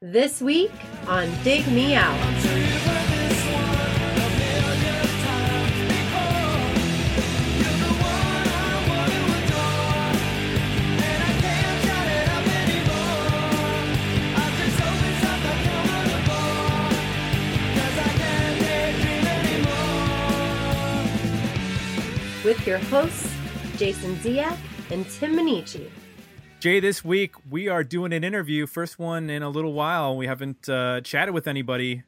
This week on Dig Me Out. With your hosts, Jason Ziak and Tim Minichi. Jay, this week we are doing an interview, first one in a little while. We haven't uh, chatted with anybody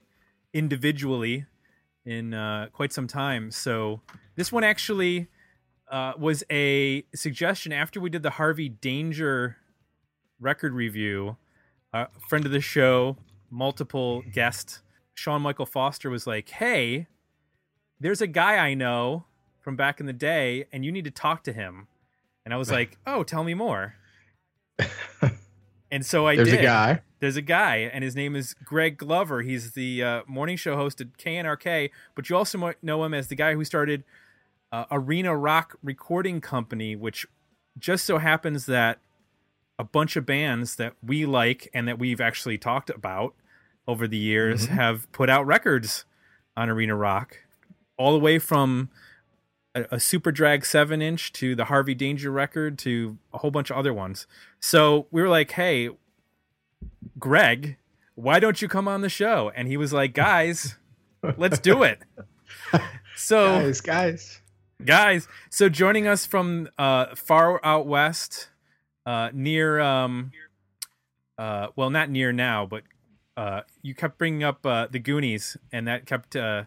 individually in uh, quite some time. So this one actually uh, was a suggestion after we did the Harvey Danger record review. A friend of the show, multiple guest, Sean Michael Foster was like, "Hey, there's a guy I know from back in the day, and you need to talk to him." And I was like, "Oh, tell me more." and so I There's did. a guy. There's a guy, and his name is Greg Glover. He's the uh, morning show host at KNRK, but you also might know him as the guy who started uh, Arena Rock Recording Company, which just so happens that a bunch of bands that we like and that we've actually talked about over the years Mhm. have put out records on Arena Rock, all the way from a, a Superdrag seven inch to the Harvey Danger record to a whole bunch of other ones. So we were like, "Hey, Greg, why don't you come on the show?" And he was like, "Guys, let's do it." So guys, guys. guys so joining us from uh far out west uh near um uh well not near now but uh you kept bringing up uh the goonies and that kept uh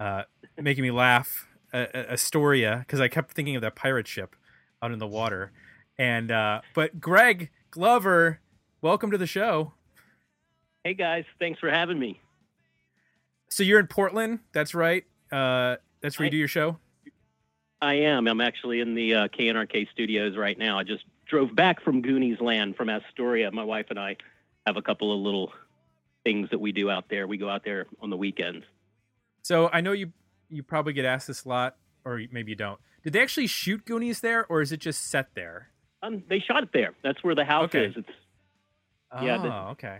uh making me laugh uh, astoria because i kept thinking of that pirate ship out in the water and uh but greg glover welcome to the show Hey guys, thanks for having me. so you're in portland that's right uh that's where you do your show I am. I'm actually in the uh, KNRK studios right now. I just drove back from Goonies Land from Astoria. My wife and I have a couple of little things that we do out there. We go out there on the weekends. So I know you you probably get asked this a lot, or maybe you don't. Did they actually shoot Goonies there, or is it just set there? Um, they shot it there. That's where the house Okay. is. It's Oh, Yeah, the- okay.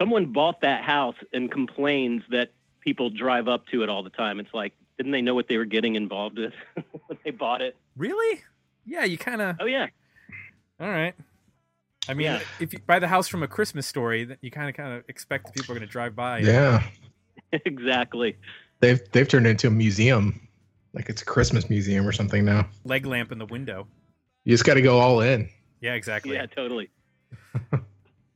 someone bought that house and complains that people drive up to it all the time. It's like, didn't they know what they were getting involved with when they bought it? Really? Yeah, you kind of. Oh yeah, All right. I mean, Yeah. if you buy the house from a Christmas story, that you kind of kind of expect the people are going to drive by. Yeah. exactly. They've they've turned it into a museum. Like it's a Christmas museum or something now. Leg lamp in the window. You just gotta go all in. Yeah, exactly. Yeah, totally.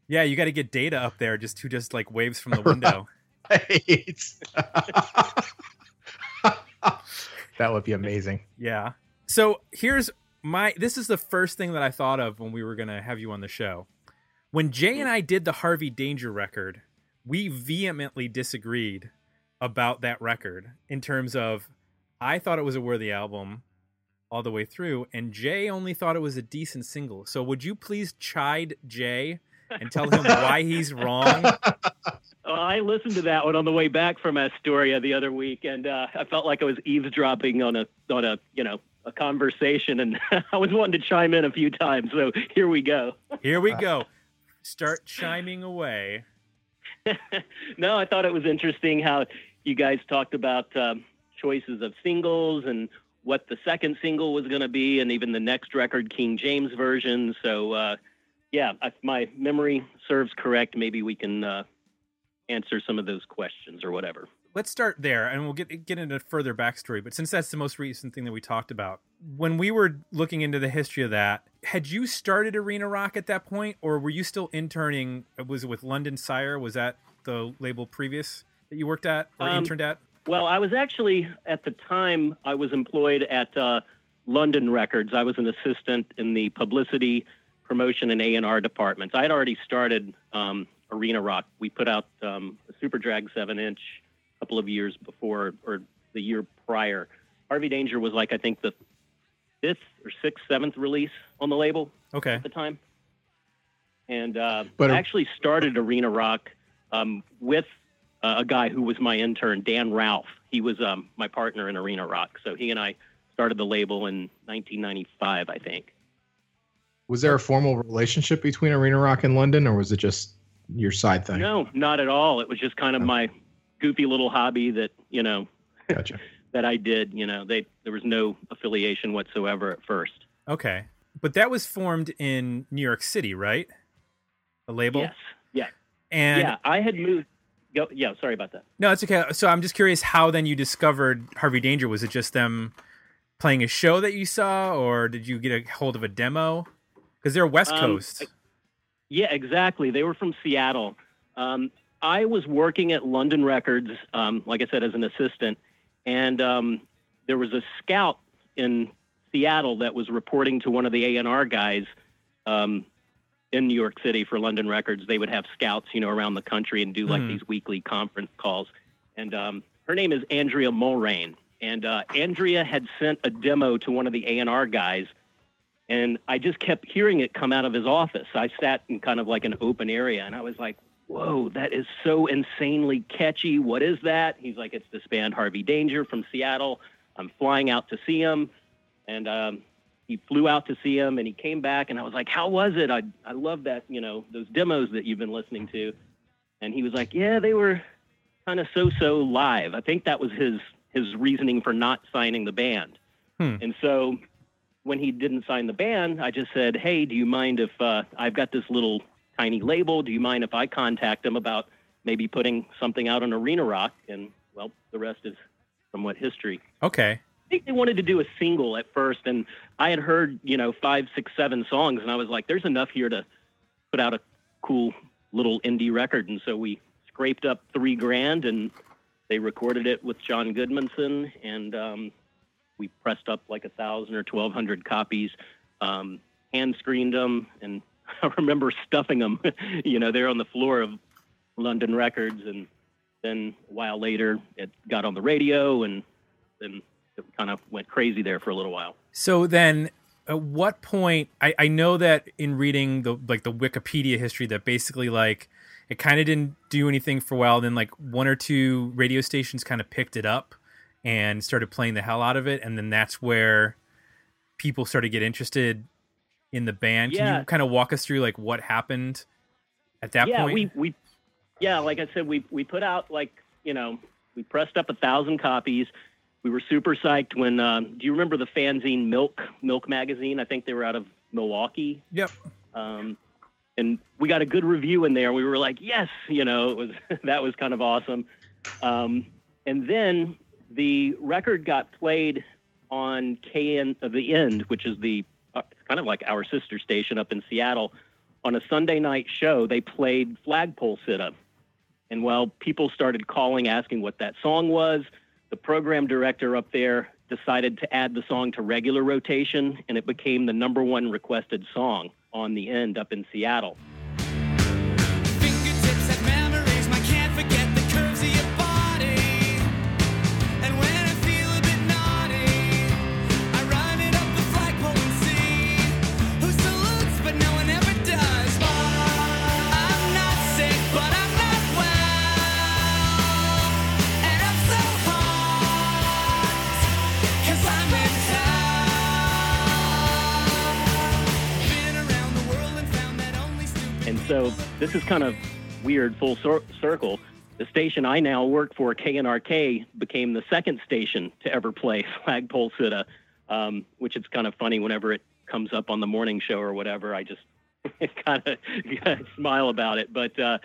Yeah, you got to get data up there, just who just like waves from the window. Right. that would be amazing. Yeah. So here's my this is the first thing that I thought of when we were going to have you on the show. When Jay and I did the Harvey Danger record, we vehemently disagreed about that record in terms of I thought it was a worthy album all the way through and Jay only thought it was a decent single. So would you please chide Jay and tell him why he's wrong? Well, I listened to that one on the way back from Astoria the other week, and uh, I felt like I was eavesdropping on a on a you know a conversation, and I was wanting to chime in a few times. So here we go. Here we go. Start chiming away. no, I thought it was interesting how you guys talked about um, choices of singles and what the second single was going to be, and even the next record, King James version. So uh, yeah, if my memory serves correct, maybe we can uh, answer some of those questions or whatever. let's start there and we'll get get into further backstory but since that's the most recent thing that we talked about when we were looking into the history of that had you started arena rock at that point or were you still interning was it with london sire was that the label previous that you worked at or Um, interned at Well, I was actually at the time I was employed at uh, London Records. I was an assistant in the publicity, promotion, and A and R departments. I had already started um, Arena Rock. We put out um, a Superdrag seven inch a couple of years before or the year prior. Harvey Danger was like I think the fifth or sixth, seventh release on the label okay at the time. And uh, But- I actually started Arena Rock um, with uh, a guy who was my intern, Dan Ralph. He was um, my partner in Arena Rock. So he and I started the label in 1995, I think. Was there a formal relationship between Arena Rock and London, or was it just your side thing? No, not at all. It was just kind of Oh. my goofy little hobby that you know Gotcha. that I did. You know, they there was no affiliation whatsoever at first. Okay, but that was formed in New York City, right? The label. Yes. Yeah. And yeah. I had moved. Go. Yeah. Sorry about that. no, it's okay. So I'm just curious how then you discovered Harvey Danger. Was it just them playing a show that you saw, or did you get a hold of a demo? Because they're West Um, Coast. Yeah, exactly. They were from Seattle. Um, I was working at London Records, um, like I said, as an assistant, and um, there was a scout in Seattle that was reporting to one of the A&R guys um, in New York City for London Records. They would have scouts, you know, around the country and do like Mhm. these weekly conference calls. And um, her name is Andrea Mulrain. And uh, Andrea had sent a demo to one of the A&R guys and I just kept hearing it come out of his office. I sat in kind of like an open area, and I was like, "Whoa, that is so insanely catchy! What is that?" He's like, "It's this band Harvey Danger from Seattle. I'm flying out to see him," and um, he flew out to see him, and he came back, and I was like, "How was it? I I love that you know those demos that you've been listening to," and he was like, "Yeah, they were kind of so-so live. I think that was his his reasoning for not signing the band." Hmm. And so when he didn't sign the band, I just said, "Hey, do you mind if uh, I've got this little tiny label? Do you mind if I contact him about maybe putting something out on Arena Rock?" And well, the rest is somewhat history. okay. I think they wanted to do a single at first, and I had heard you know five, six, seven songs, and I was like, "There's enough here to put out a cool little indie record." And so we scraped up three grand, and they recorded it with John Goodmanson, and um, we pressed up like a thousand or twelve hundred copies, um, hand screened them, and I remember stuffing them. you know, they're on the floor of London Records, and then a while later, it got on the radio, and then it kind of went crazy there for a little while. So then, at what point? I, I know that in reading the like the Wikipedia history, that basically like it kind of didn't do anything for a while. Then like one or two radio stations kind of picked it up and started playing the hell out of it, and then that's where people started to get interested in the band. Can you kind of walk us through like what happened at that yeah, point? we we yeah, like I said, we we put out like you know we pressed up a thousand copies. We were super psyched when. Um, do you remember the fanzine Milk Milk magazine? I think they were out of Milwaukee. Yep. um, and we got a good review in there. We were like, yes, you know, it was that was kind of awesome. Um, and then the record got played on KN of the End, which is the uh, kind of like our sister station up in Seattle. On a Sunday night show, they played Flagpole Sitta. And well, people started calling, asking what that song was. The program director up there decided to add the song to regular rotation, and it became the number one requested song on the end up in Seattle. So this is kind of weird full cir- circle. The station I now work for, KNRK, became the second station to ever play Flagpole Sitta, um, which it's kind of funny whenever it comes up on the morning show or whatever. I just kind of smile about it. But uh,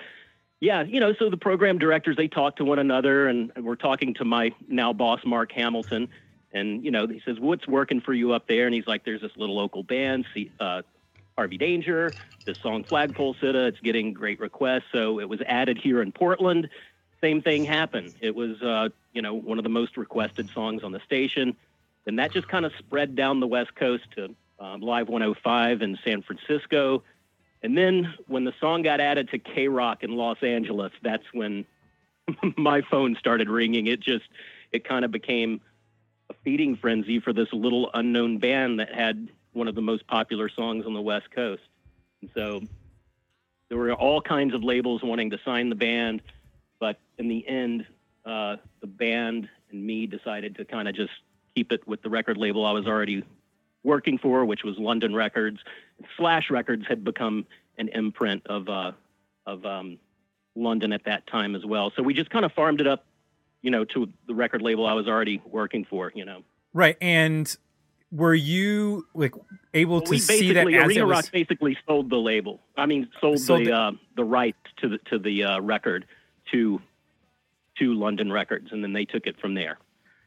yeah, you know, so the program directors they talk to one another, and we're talking to my now boss Mark Hamilton, and you know he says, "What's working for you up there?" And he's like, "There's this little local band, see, uh, Harvey Danger, this song Flagpole Sitta. It's getting great requests, so it was added here in Portland. Same thing happened. It was, uh, you know, one of the most requested songs on the station, and that just kind of spread down the West Coast to um, Live 105 in San Francisco. And then when the song got added to KROQ in Los Angeles, that's when my phone started ringing. It just, it kind of became a feeding frenzy for this little unknown band that had one of the most popular songs on the West Coast. And so there were all kinds of labels wanting to sign the band, but in the end, uh, the band and me decided to kind of just keep it with the record label I was already working for, which was London Records. Slash Records had become an imprint of uh, of um, London at that time as well. So we just kind of farmed it up, you know, to the record label I was already working for. You know, Right. And were you like able Well, to see that as Arena was Rock basically sold the label. I mean, sold, Sold the the- uh, the rights to the to the uh, record to to London Records, and then they took it from there.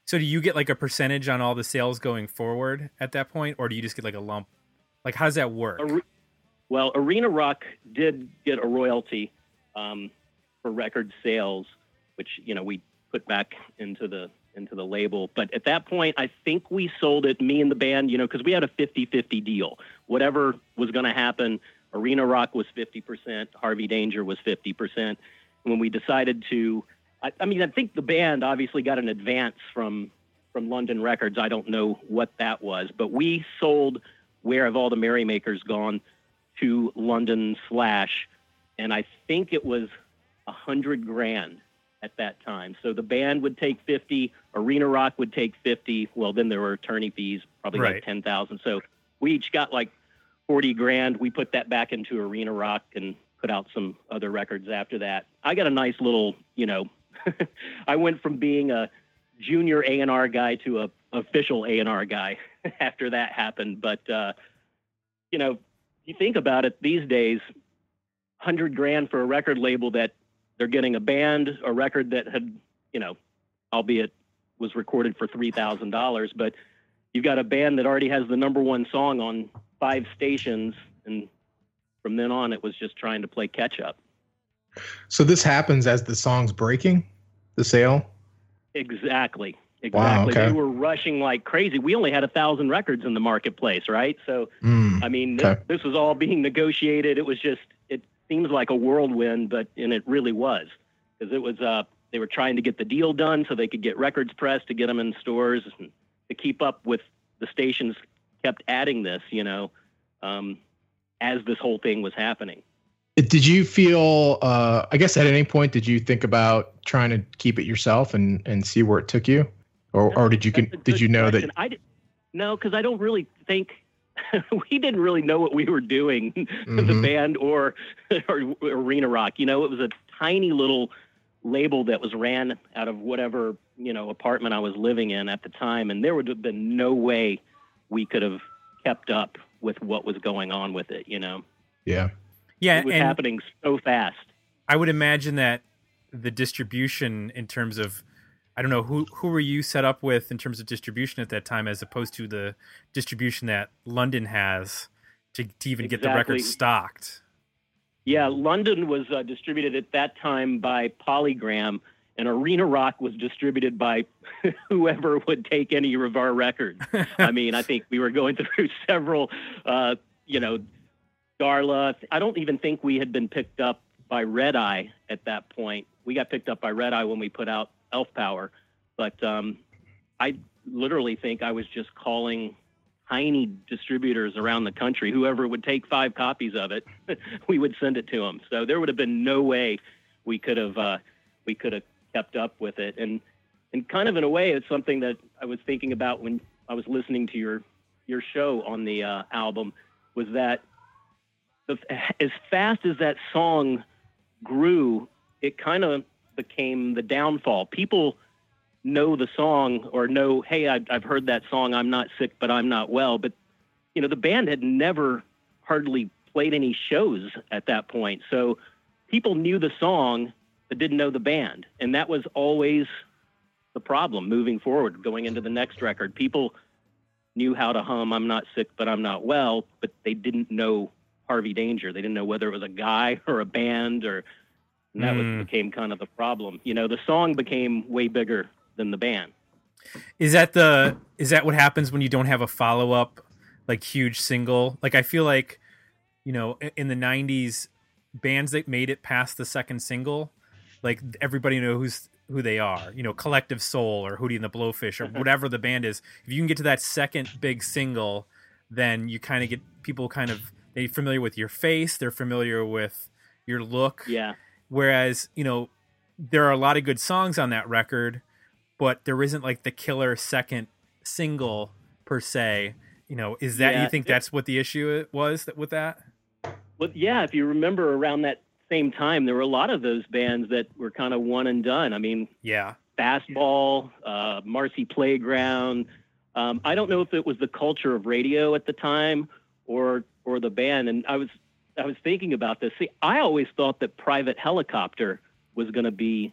So do you get like a percentage on all the sales going forward at that point, or do you just get like a lump? Like how does that work? Are- Well, Arena Rock did get a royalty um, for record sales, which you know we put back into the into the label. But at that point, I think we sold it, me and the band, you know, because we had a 50-50 deal. Whatever was going to happen, Arena Rock was 50%, Harvey Danger was 50%. When we decided to, I, I mean, I think the band obviously got an advance from from London Records. I don't know what that was, but we sold Where Have All the Merrymakers Gone to London Slash, and I think it was a hundred grand at that time. So the band would take fifty, Arena Rock would take fifty. Well, then there were attorney fees, probably Right. like ten thousand. So we each got like forty grand. We put that back into Arena Rock and put out some other records after that. I got a nice little, you know, I went from being a junior A and R guy to a official A and R guy after that happened. But uh, you know, you think about it these days, hundred grand for a record label that they're getting a band, a record that had, you know, albeit was recorded for three thousand dollars, but you've got a band that already has the number one song on five stations, and from then on, it was just trying to play catch up. So this happens as the song's breaking, the sale. Exactly. Wow, Exactly. okay. They were rushing like crazy. We only had a thousand records in the marketplace, right? So Mm. I mean, Okay. this, this was all being negotiated. It was just, seems like a whirlwind, but, and it really was. Because it was, uh, they were trying to get the deal done so they could get records pressed to get them in stores and to keep up with the stations kept adding this, you know, um, as this whole thing was happening. Did you feel? Uh, I guess at any point did you think about trying to keep it yourself and and see where it took you, or or did you a did you know question. that? I did, no, because I don't really think we didn't really know what we were doing, the Mhm. band or, or Arena Rock. You know, it was a tiny little label that was ran out of whatever you know apartment I was living in at the time, and there would have been no way we could have kept up with what was going on with it. You know, Yeah. yeah, it was and happening so fast. I would imagine that the distribution in terms of I don't know who who were you set up with in terms of distribution at that time as opposed to the distribution that London has to, to even get the record stocked. Yeah, London was uh, distributed at that time by Polygram, and Arena Rock was distributed by whoever would take any of our records. I mean, I think we were going through several, uh, you know, Darla. I don't even think we had been picked up by Red Eye at that point. We got picked up by Red Eye when we put out Elf Power, but um, I literally think I was just calling tiny distributors around the country. Whoever would take five copies of it, we would send it to them. So there would have been no way we could have uh, we could have kept up with it. And and kind of in a way, it's something that I was thinking about when I was listening to your your show on the uh, album. Was that the, as fast as that song grew, it kind of became the downfall. People know the song or know, hey, I've, I've heard that song. I'm not sick, but I'm not well. But you know, the band had never hardly played any shows at that point, so people knew the song but didn't know the band, and that was always the problem moving forward, going into the next record. People knew how to hum "I'm not sick, but I'm not well," but they didn't know Harvey Danger. They didn't know whether it was a guy or a band, or and that Mm. was became kind of the problem. You know, the song became way bigger than the band. Is that the is that what happens when you don't have a follow up like huge single? Like I feel like you know in the 90s bands that made it past the second single like everybody know who's who they are. You know, Collective Soul or Hootie and the Blowfish or whatever the band is. If you can get to that second big single, then you kind of get people kind of they're familiar with your face, they're familiar with your look. Yeah. Whereas, you know, there are a lot of good songs on that record, but there isn't like the killer second single per se. You know, is that Yeah, you think it- that's what the issue was that, with that? Well, yeah, if you remember around that same time, there were a lot of those bands that were kind of one and done. I mean, Yeah. Fastball, uh, Marcy Playground. Um, I don't know if it was the culture of radio at the time or or the band. And I was I was thinking about this. See, I always thought that Private Helicopter was going to be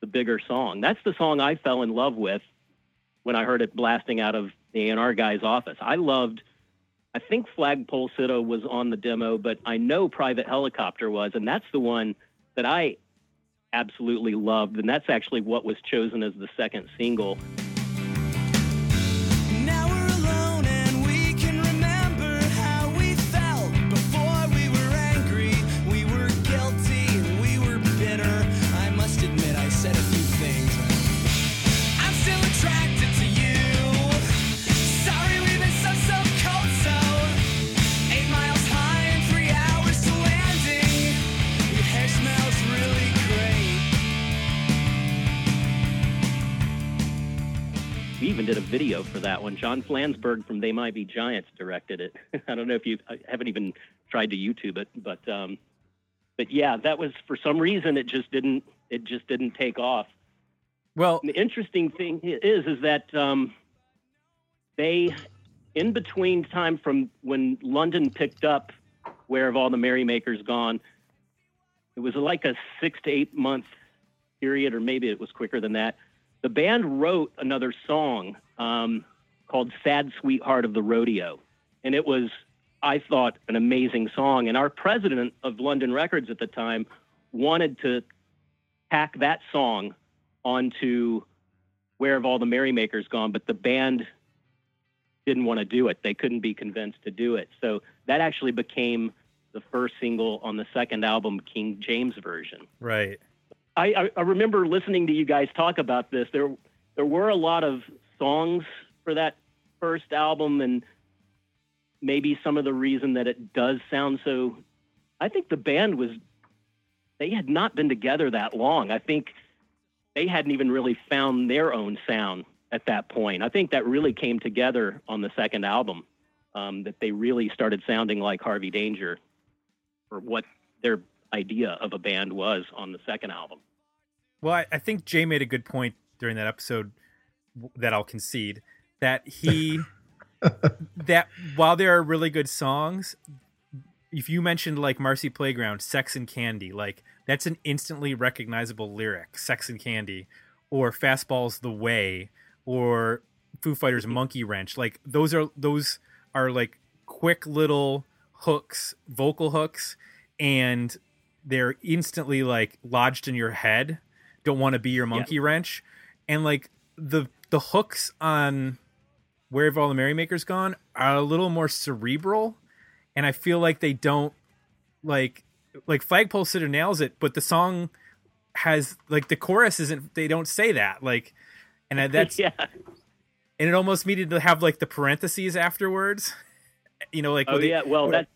the bigger song. That's the song I fell in love with when I heard it blasting out of the A&R guy's office. I loved. I think Flagpole Sitta was on the demo, but I know Private Helicopter was, and that's the one that I absolutely loved, and that's actually what was chosen as the second single. Even did a video for that one. John Flansburgh from They Might Be Giants directed it. I don't know if you haven't even tried to YouTube it, but um, but yeah, that was for some reason it just didn't it just didn't take off. Well, the interesting thing is is that um, they in between time from when London picked up Where Have All the Merrymakers Gone, it was like a six to eight month period, or maybe it was quicker than that. The band wrote another song um, called Sad Sweetheart of the Rodeo. And it was, I thought, an amazing song. And our president of London Records at the time wanted to tack that song onto Where Have All the Merrymakers Gone, but the band didn't want to do it. They couldn't be convinced to do it. So that actually became the first single on the second album, King James Version. right. I, I, remember listening to you guys talk about this. There, there were a lot of songs for that first album, and maybe some of the reason that it does sound so. I think the band was, they had not been together that long. I think they hadn't even really found their own sound at that point. I think that really came together on the second album. Um, that they really started sounding like Harvey Danger, or what their idea of a band was on the second album. Well, I, I think Jay made a good point during that episode that I'll concede that he that while there are really good songs, if you mentioned like Marcy Playground, Sex and Candy, like that's an instantly recognizable lyric, Sex and Candy, or Fastball's the Way, or Foo Fighters mm-hmm. Monkey Wrench. Like those are those are like quick little hooks, vocal hooks, and they're instantly like lodged in your head. Don't want to be your monkey wrench, and like the the hooks on Where Have All the Merrymakers Gone are a little more cerebral, and I feel like they don't like like Flagpole Sitta nails it, but the song has like the chorus isn't. They don't say that like, and I- that's yeah. and it almost needed to have like the parentheses afterwards. You know, like Oh yeah. Well, that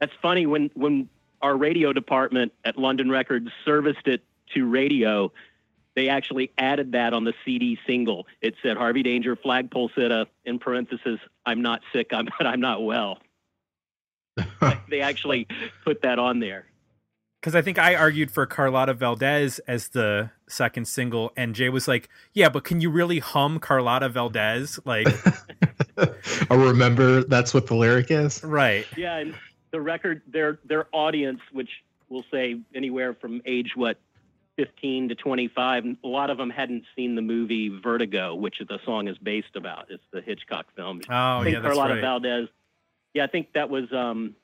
that's funny when when our radio department at London Records serviced it to radio. They actually added that on the CD single. It said Harvey Danger, Flagpole Sitta, in parenthesis, I'm not sick, I'm but I'm not well. They actually put that on there. because I think I argued for Carlotta Valdez as the second single, and Jay was like, "Yeah, but can you really hum Carlotta Valdez?" Like, or remember that's what the lyric is. right? Yeah, and the record, their their audience, which we'll say anywhere from age what, fifteen to twenty five, a lot of them hadn't seen the movie Vertigo, which the song is based about. It's the Hitchcock film. Oh I think yeah, that's Carlotta right. Valdez. Yeah, I think that was um,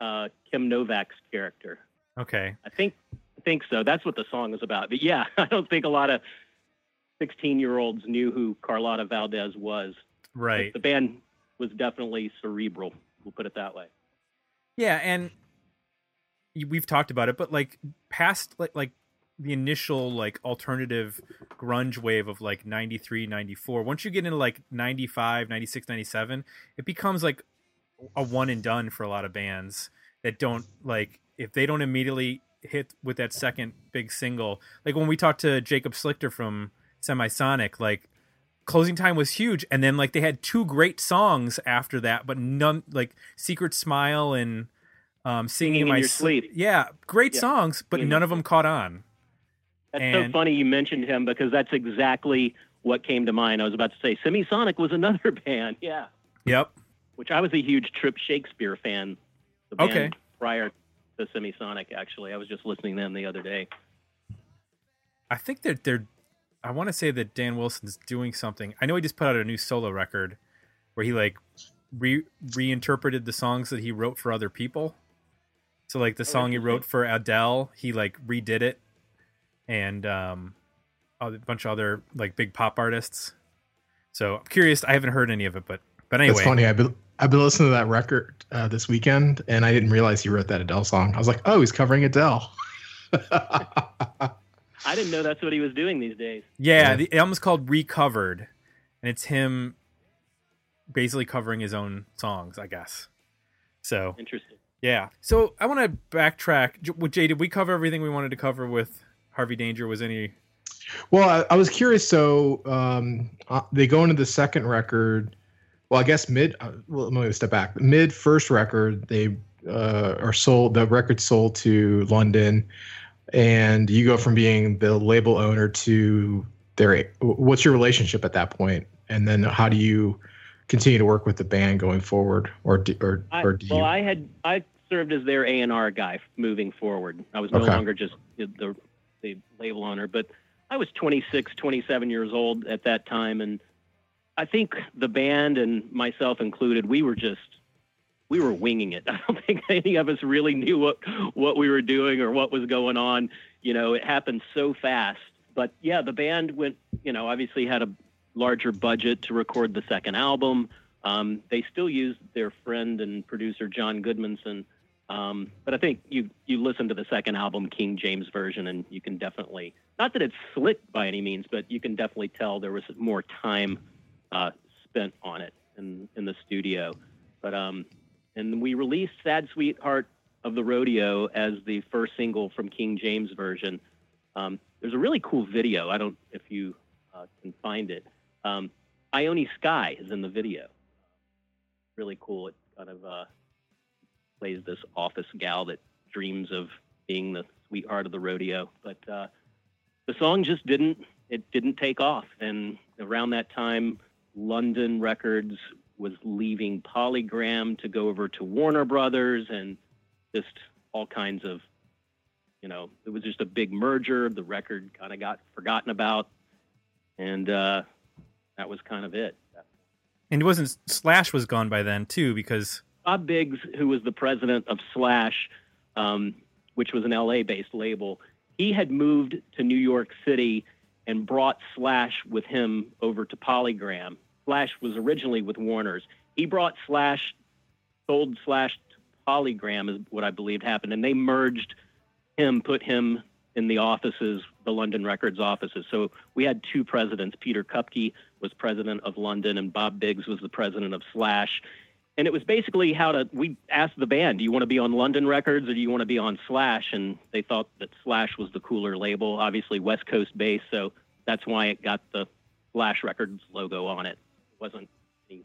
uh, Kim Novak's character. Okay, I think I think so. That's what the song is about. But yeah, I don't think a lot of sixteen year olds knew who Carlotta Valdez was. right. The band was definitely cerebral. We'll put it that way. Yeah, and we've talked about it, but like past like like the initial like alternative grunge wave of like 93 94 once you get into like 95 96 97 it becomes like a one and done for a lot of bands that don't like if they don't immediately hit with that second big single like when we talked to jacob slichter from semisonic like closing time was huge and then like they had two great songs after that but none like secret smile and um, singing, Singing in my Sleep. Yeah, great Yeah. songs, but Singing none of them caught on. That's And- so funny you mentioned him because that's exactly what came to mind. I was about to say Semisonic was another band, yeah, Yep. which I was a huge Trip Shakespeare fan. The band Okay. prior to Semisonic, actually, I was just listening to them the other day. I think that they're. I want to say that Dan Wilson's doing something. I know he just put out a new solo record where he like re reinterpreted the songs that he wrote for other people. So like the song he wrote for Adele, he like redid it, and um, a bunch of other like big pop artists. So I'm curious. I haven't heard any of it, but but anyway, It's funny. I've been I've been listening to that record uh, this weekend, and I didn't realize he wrote that Adele song. I was like, oh, he's covering Adele. I didn't know that's what he was doing these days. Yeah, Yeah. the album's called Recovered, and it's him basically covering his own songs, I guess. So Interesting. yeah, so I want to backtrack. With Jay, did we cover everything we wanted to cover with Harvey Danger? Was any? Well, I, I was curious. So um, uh, they go into the second record. Well, I guess mid. Uh, well, let me step back. Mid first record, they uh, are sold. The record sold to London, and you go from being the label owner to their. What's your relationship at that point? And then how do you continue to work with the band going forward, or do, or I, or do well, you? I had I served as their A and R guy moving forward. I was no Okay. longer just the the label owner, but I was 26, 27 years old at that time, and I think the band and myself included, we were just we were winging it. I don't think any of us really knew what what we were doing or what was going on. You know, it happened so fast. But yeah, the band went. You know, obviously had a larger budget to record the second album. Um, they still used their friend and producer John Goodmanson, um, but I think you you listen to the second album, King James version, and you can definitely not that it's slick by any means, but you can definitely tell there was more time uh, spent on it in in the studio. But um, and we released "Sad Sweetheart of the Rodeo" as the first single from King James version. Um, there's a really cool video. I don't if you uh, can find it. Um, Ione Skye is in the video. Really cool. It kind of uh, plays this office gal that dreams of being the sweetheart of the rodeo. But uh, the song just didn't. It didn't take off. And around that time, London Records was leaving Polygram to go over to Warner Brothers, and just all kinds of, you know, it was just a big merger. The record kind of got forgotten about, and uh, that was kind of it. And it wasn't Slash was gone by then too because Bob Biggs, who was the president of Slash, um, which was an LA-based label, he had moved to New York City and brought Slash with him over to Polygram. Slash was originally with Warner's. He brought Slash, sold Slash Polygram, is what I believed happened, and they merged him, put him in the offices, the London Records offices. So we had two presidents. Peter Kupke was president of London, and Bob Biggs was the president of Slash. And it was basically how to. We asked the band, "Do you want to be on London Records or do you want to be on Slash?" And they thought that Slash was the cooler label, obviously West Coast based, so that's why it got the Slash Records logo on it. Wasn't any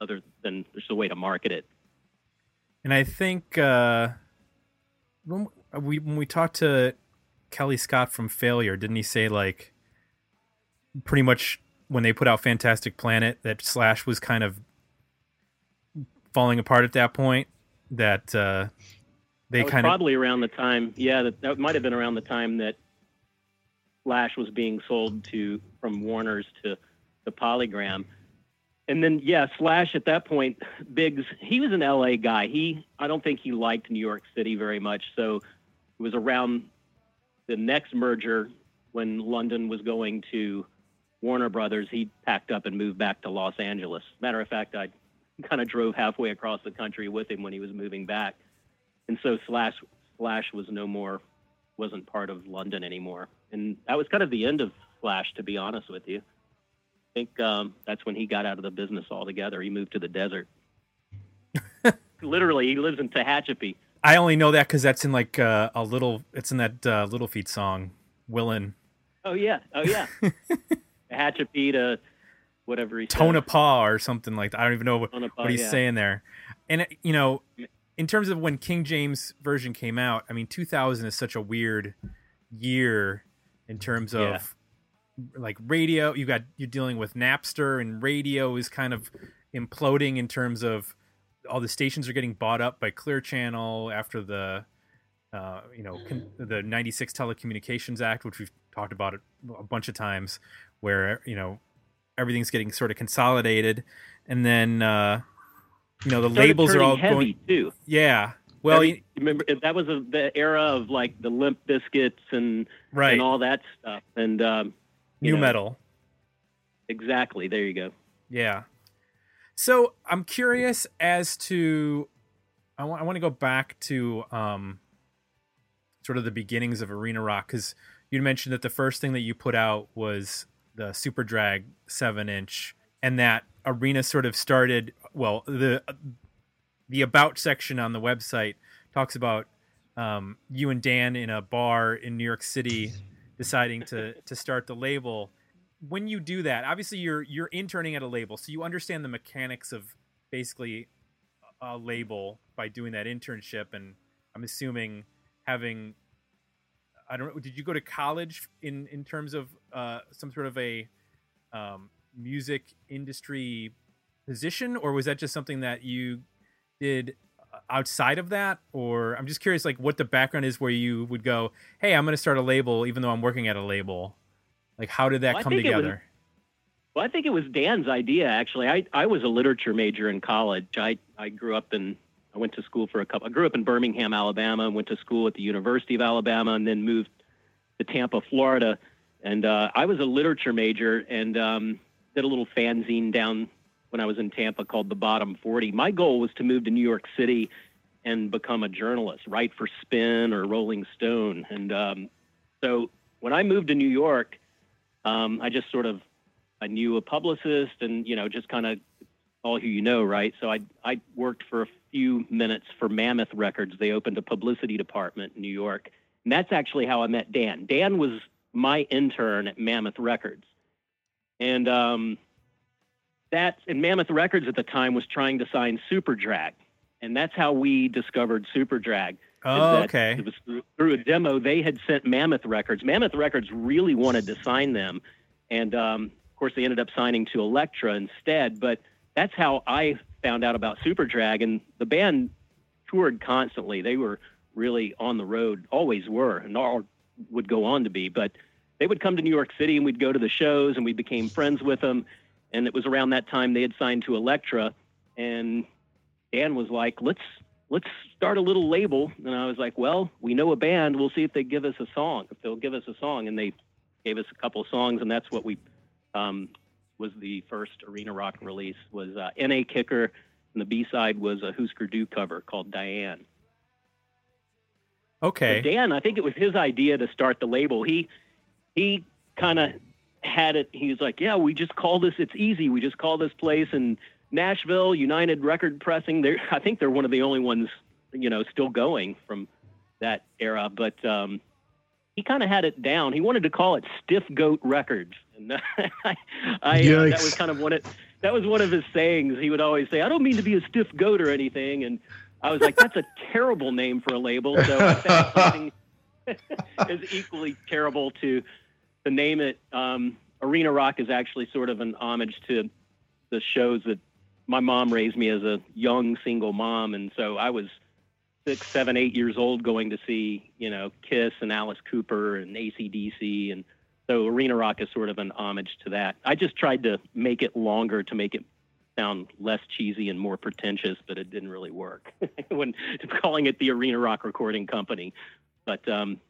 other than just a way to market it. And I think uh, when we when we talked to Kellii Scott from Failure, didn't he say like pretty much when they put out Fantastic Planet that Slash was kind of falling apart at that point? That uh, they That kind of probably around the time, yeah, that, that might have been around the time that Slash was being sold to from Warner's to the Polygram. And then, yeah, Slash at that point, Biggs, he was an LA guy. He, I don't think he liked New York City very much. So it was around the next merger when London was going to Warner Brothers. He packed up and moved back to Los Angeles. Matter of fact, I kind of drove halfway across the country with him when he was moving back. And so Slash, Slash was no more, wasn't part of London anymore. And that was kind of the end of Slash, to be honest with you. I think um, that's when he got out of the business altogether. He moved to the desert. Literally, he lives in Tehachapi. I only know that because that's in like uh, a little. It's in that uh, Little Feat song, Willin Oh yeah, oh yeah. Tehachapi to whatever he. Tonopah or something like that. I don't even know what, Tonopah, what he's yeah. saying there. And uh, you know, in terms of when King James version came out, I mean, 2000 is such a weird year in terms of Yeah. Like radio. You got you're dealing with Napster, and radio is kind of imploding in terms of all the stations are getting bought up by Clear Channel after the uh, you know con- the 96 Telecommunications Act, which we've talked about it a bunch of times, where you know everything's getting sort of consolidated, and then uh, you know the labels are all going. too. Yeah. Well, Heavy- y- remember that was a, the era of like the Limp Bizkits and right. and all that stuff. And um, New know, metal. Exactly. There you go. Yeah. So I'm curious as to I want I want to go back to um sort of the beginnings of arena rock because you mentioned that the first thing that you put out was the Superdrag seven inch, and that arena sort of started. Well, the the about section on the website talks about um, you and Dan in a bar in New York City deciding to to start the label. When you do that, obviously you're you're interning at a label, so you understand the mechanics of basically a label by doing that internship, and I'm assuming having I don't know. Did you go to college in in terms of uh, some sort of a um, music industry position, or was that just something that you did outside of that? Or I'm just curious, like what the background is where you would go, "Hey, I'm going to start a label," even though I'm working at a label. Like, how did that Well, come it was- together? Well, I think it was Dan's idea actually. I I was a literature major in college. I I grew up in I went to school for a couple. I grew up in Birmingham, Alabama, and went to school at the University of Alabama, and then moved to Tampa, Florida. And uh, I was a literature major and um, did a little fanzine down when I was in Tampa called The Bottom 40. My goal was to move to New York City and become a journalist, write for Spin or Rolling Stone. And um, so when I moved to New York, um, I just sort of I knew a publicist and you know just kind of all who you know, right? So I I worked for a few minutes for Mammoth Records. They opened a publicity department in New York, and that's actually how I met Dan. Dan was my intern at Mammoth Records, and um, that and Mammoth Records at the time was trying to sign Superdrag, and that's how we discovered Superdrag. Oh, okay. It was through, through a demo they had sent Mammoth Records. Mammoth Records really wanted to sign them, and um, of course they ended up signing to Elektra instead. But that's how I found out about Superdrag, and the band toured constantly. They were really on the road, always were, and all would go on to be. But they would come to New York City, and we'd go to the shows, and we became friends with them. And it was around that time they had signed to Elektra, and Dan was like, "Let's let's start a little label." And I was like, "Well, we know a band. We'll see if they give us a song. If they'll give us a song." And they gave us a couple of songs, and that's what we um, was the first arena rock release was uh, "N.A. Kicker," and the B side was a Husker Du cover called "Diane." Okay. So Dan, I think it was his idea to start the label. He he kind of had it. He was like, "Yeah, we just call this. It's easy. We just call this place in Nashville, United Record Pressing. They're, I think they're one of the only ones, you know, still going from that era. But um, he kind of had it down. He wanted to call it Stiff Goat Records, and I, I uh, that was kind of one of that was one of his sayings. He would always say, "I don't mean to be a stiff goat or anything," and I was like, "That's a terrible name for a label." So I found something is equally terrible to to name it. Um, Arena Rock is actually sort of an homage to the shows that my mom raised me as a young single mom, and so I was six, seven, eight years old going to see you know Kiss and Alice Cooper and ACDC, and so Arena Rock is sort of an homage to that. I just tried to make it longer to make it sound less cheesy and more pretentious, but it didn't really work when calling it the Arena Rock Recording Company. But um,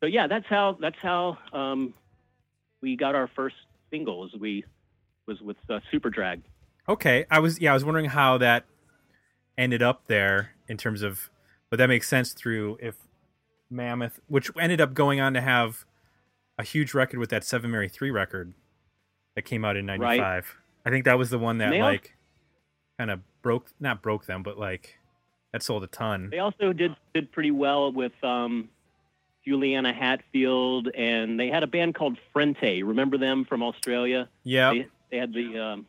so yeah, that's how that's how um, we got our first single. As we was with uh, Superdrag. Okay, I was yeah, I was wondering how that ended up there in terms of, but that makes sense through if Mammoth, which ended up going on to have a huge record with that Seven Mary Three record that came out in '95. I think that was the one that They al- like kind of broke, not broke them, but like that sold a ton. They also did did pretty well with um, Juliana Hatfield, and they had a band called Frente. Remember them from Australia? Yeah, They, they had the um,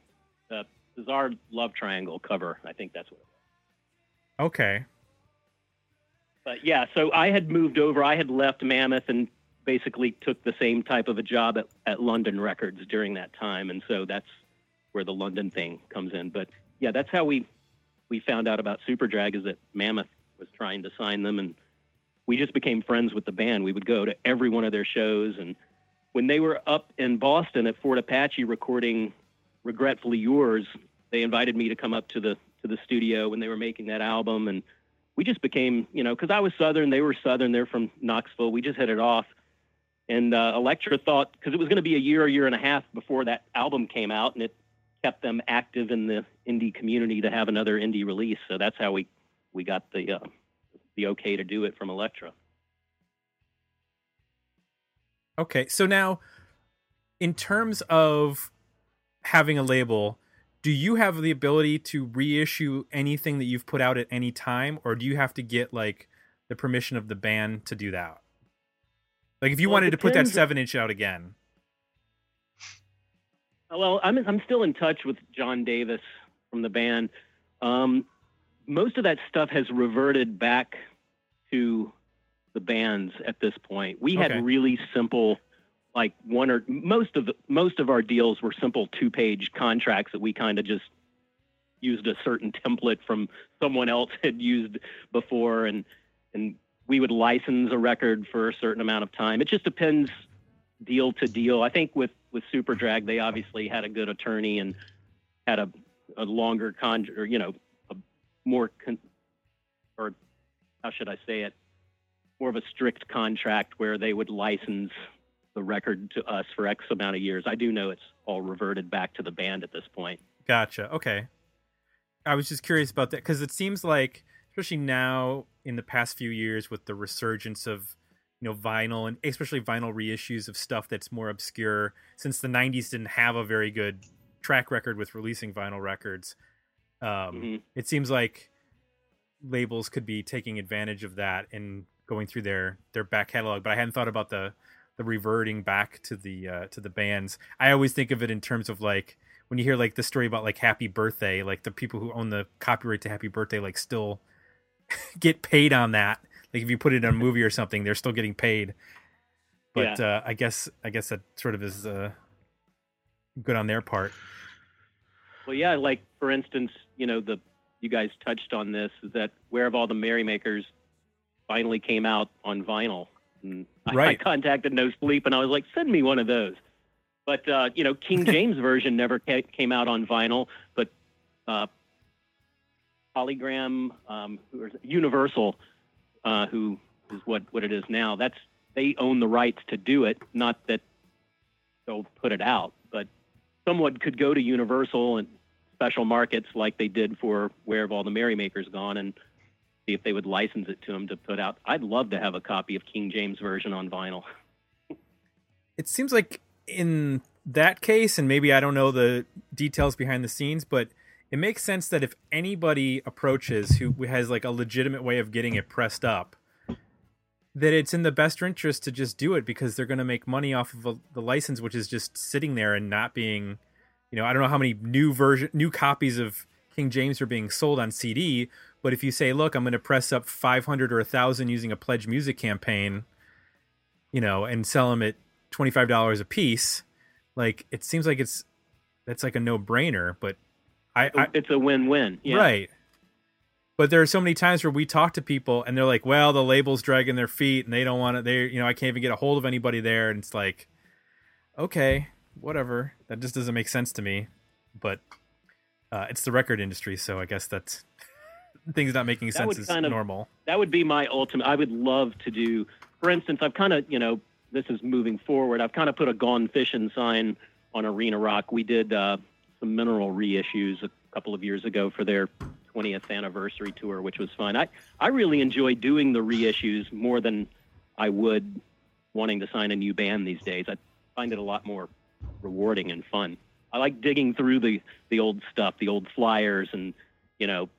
the Bizarre Love Triangle cover. I think that's what. It was. Okay. But yeah, so I had moved over. I had left Mammoth and basically took the same type of a job at, at London Records during that time, and so that's where the London thing comes in. But yeah, that's how we we found out about Superdrag is that Mammoth was trying to sign them, and we just became friends with the band. We would go to every one of their shows, and when they were up in Boston at Fort Apache recording "Regretfully Yours," they invited me to come up to the to the studio when they were making that album, and we just became, you know, because I was Southern, they were Southern, they're from Knoxville. We just hit it off. And uh, Elektra thought, because it was going to be a year, a year and a half before that album came out, and it kept them active in the indie community to have another indie release. So that's how we we got the uh, the okay to do it from Elektra. Okay, so now, in terms of having a label, do you have the ability to reissue anything that you've put out at any time, or do you have to get like the permission of the band to do that? Like, if you Well, wanted to put that seven inch out again, Well, I'm I'm still in touch with John Davis from the band. Um, most of that stuff has reverted back to the bands at this point. We Okay. had really simple, like one or most of the most of our deals were simple two page contracts that we kind of just used a certain template from someone else had used before, and and we would license a record for a certain amount of time. It just depends deal to deal. I think with with Superdrag, they obviously had a good attorney and had a a longer con or you know more con- or how should I say it more of a strict contract where they would license the record to us for X amount of years. I do know it's all reverted back to the band at this point. Gotcha. Okay. I was just curious about that because it seems like, especially now in the past few years, with the resurgence of you know vinyl and especially vinyl reissues of stuff that's more obscure, since the '90s didn't have a very good track record with releasing vinyl records. Um, Mhm. It seems like labels could be taking advantage of that and going through their their back catalog. But I hadn't thought about the the reverting back to the uh, to the bands. I always think of it in terms of like when you hear like the story about like Happy Birthday, like the people who own the copyright to Happy Birthday like still get paid on that. Like if you put it in a movie or something, they're still getting paid. But uh, I guess I guess that sort of is uh, good on their part. Well, yeah, like for instance, you know, the you guys touched on this is that Where Have All the Merrymakers finally came out on vinyl. And I- I, contacted No Sleep and I was like, send me one of those. But uh, you know, King James version never ca- came out on vinyl, but uh, Polygram, um, who is Universal, uh, who is what what it is now. That's they own the rights to do it. Not that they'll put it out, but someone could go to Universal and special markets like they did for Where Have All the Merrymakers Gone and see if they would license it to them to put out. I'd love to have a copy of King James version on vinyl. it seems like in that case, and maybe I don't know the details behind the scenes, but it makes sense that if anybody approaches who has like a legitimate way of getting it pressed up, that it's in the best interest to just do it because they're going to make money off of a, the license, which is just sitting there and not being, you know, I don't know how many new version, new copies of King James are being sold on CD, but if you say, look, I'm going to press up 500 or 1,000 using a pledge music campaign, you know, and sell them at $25 a piece, like it seems like it's that's like a no-brainer, but I, I it's a win-win. Yeah. right. But there are so many times where we talk to people and they're like, "Well, the label's dragging their feet and they don't want to they you know, I can't even get a hold of anybody there." And it's like, "Okay, whatever. That just doesn't make sense to me." But uh, it's the record industry, so I guess that's things not making sense is kind of- normal. That would be my ultimate. I would love to do. For instance, I've kind of, you know, this is moving forward. I've kind of put a Gone Fishing sign on Arena Rock. We did uh, some mineral reissues a couple of years ago for their 20th anniversary tour, which was fun. I, I really enjoy doing the reissues more than I would wanting to sign a new band these days. I find it a lot more rewarding and fun. I like digging through the, the old stuff, the old flyers, and, you know,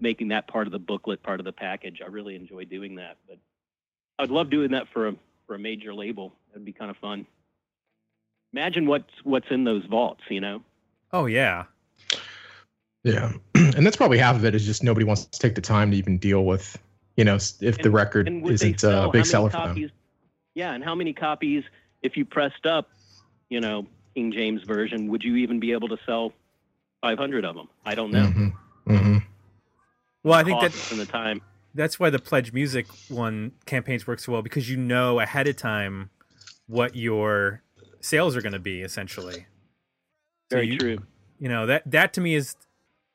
making that part of the booklet, part of the package. I really enjoy doing that. But I'd love doing that for a for a major label. That'd be kind of fun. Imagine what's what's in those vaults, you know? Oh yeah. Yeah, and that's probably half of it is just nobody wants to take the time to even deal with You know, s- if the record and would they isn't uh, sell- a how big many seller for them. copies, Yeah, and how many copies, if you pressed up, you know, King James version, would you even be able to sell 500 of them? I don't know. hmm hmm Well, I think that's Costs and the time. that's why the pledge music one campaigns work so well because you know ahead of time what your sales are going to be essentially. So Very you, true. You know that that to me is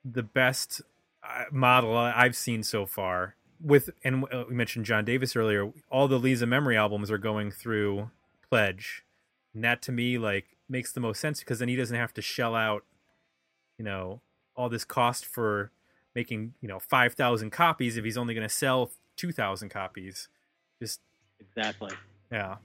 the best uh, model I've seen so far. With and uh, we mentioned John Davis earlier. All the Lees of Memory albums are going through pledge, and that to me like makes the most sense because then he doesn't have to shell out, you know, all this cost for making you know five thousand copies if he's only going to sell two thousand copies. Just Exactly. yeah.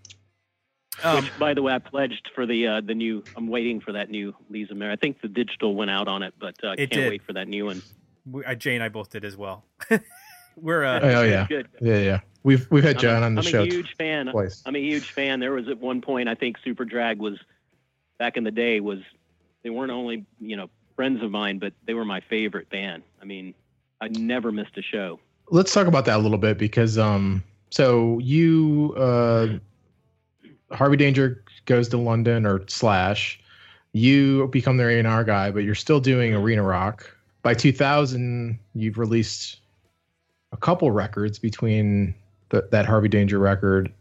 Um, Which, by the way, I pledged for the uh, the new. I'm waiting for that new Lees of Memory. I think the digital went out on it, but uh, I can't did. wait for that new one. we, uh, Jay and I both did as well. We're uh, Oh yeah, Good. yeah, yeah. We've we've had I'm, John on the I'm show a huge fan. twice. I'm a huge fan. There was at one point I think Superdrag was back in the day was they weren't only you know friends of mine, but they were my favorite band. I mean, I never missed a show. Let's talk about that a little bit because um, so you uh, Harvey Danger goes to London or slash, you become their A and R guy, but you're still doing arena rock. By 2000, you've released a couple records between the, that Harvey Danger record,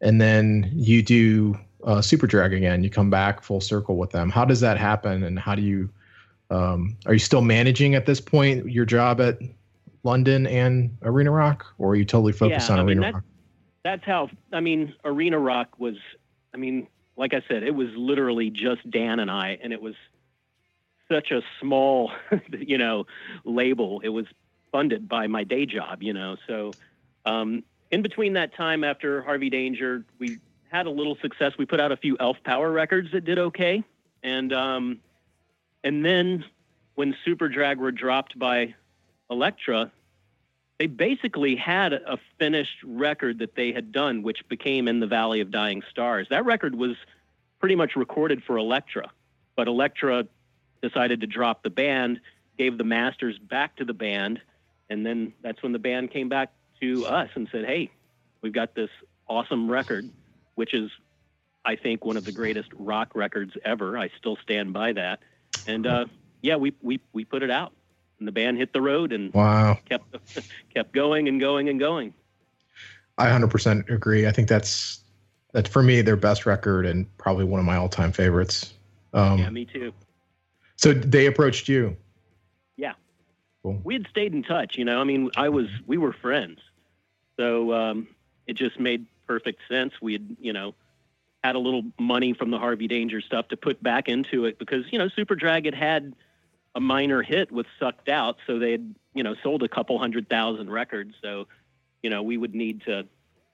and then you do uh, Superdrag again. You come back full circle with them. How does that happen, and how do you? Um, are you still managing at this point your job at London and Arena Rock, or are you totally focused Yeah, on I mean, Arena that- Rock? That's how I mean, Arena Rock was. I mean, like I said, it was literally just Dan and I, and it was such a small, you know, label. It was funded by my day job, you know. So, um, in between that time after Harvey Danger, we had a little success. We put out a few Elf Power records that did okay, and um, and then when Superdrag were dropped by Elektra, they basically had a finished record that they had done, which became In the Valley of Dying Stars. That record was pretty much recorded for Elektra, but Elektra decided to drop the band, gave the masters back to the band, and then that's when the band came back to us and said, "Hey, we've got this awesome record, which is, I think, one of the greatest rock records ever. I still stand by that." And uh, yeah, we we we put it out, and the band hit the road and Wow, kept kept going and going and going. I 100% agree. I think that's that's for me their best record and probably one of my all-time favorites. Um, yeah, me too. so they approached you. We had stayed in touch, you know. I mean, I was we were friends, so um, it just made perfect sense. We had, you know, had a little money from the Harvey Danger stuff to put back into it because you know Superdrag had had a minor hit with Sucked Out, so they had you know sold a couple hundred thousand records. So you know we would need to,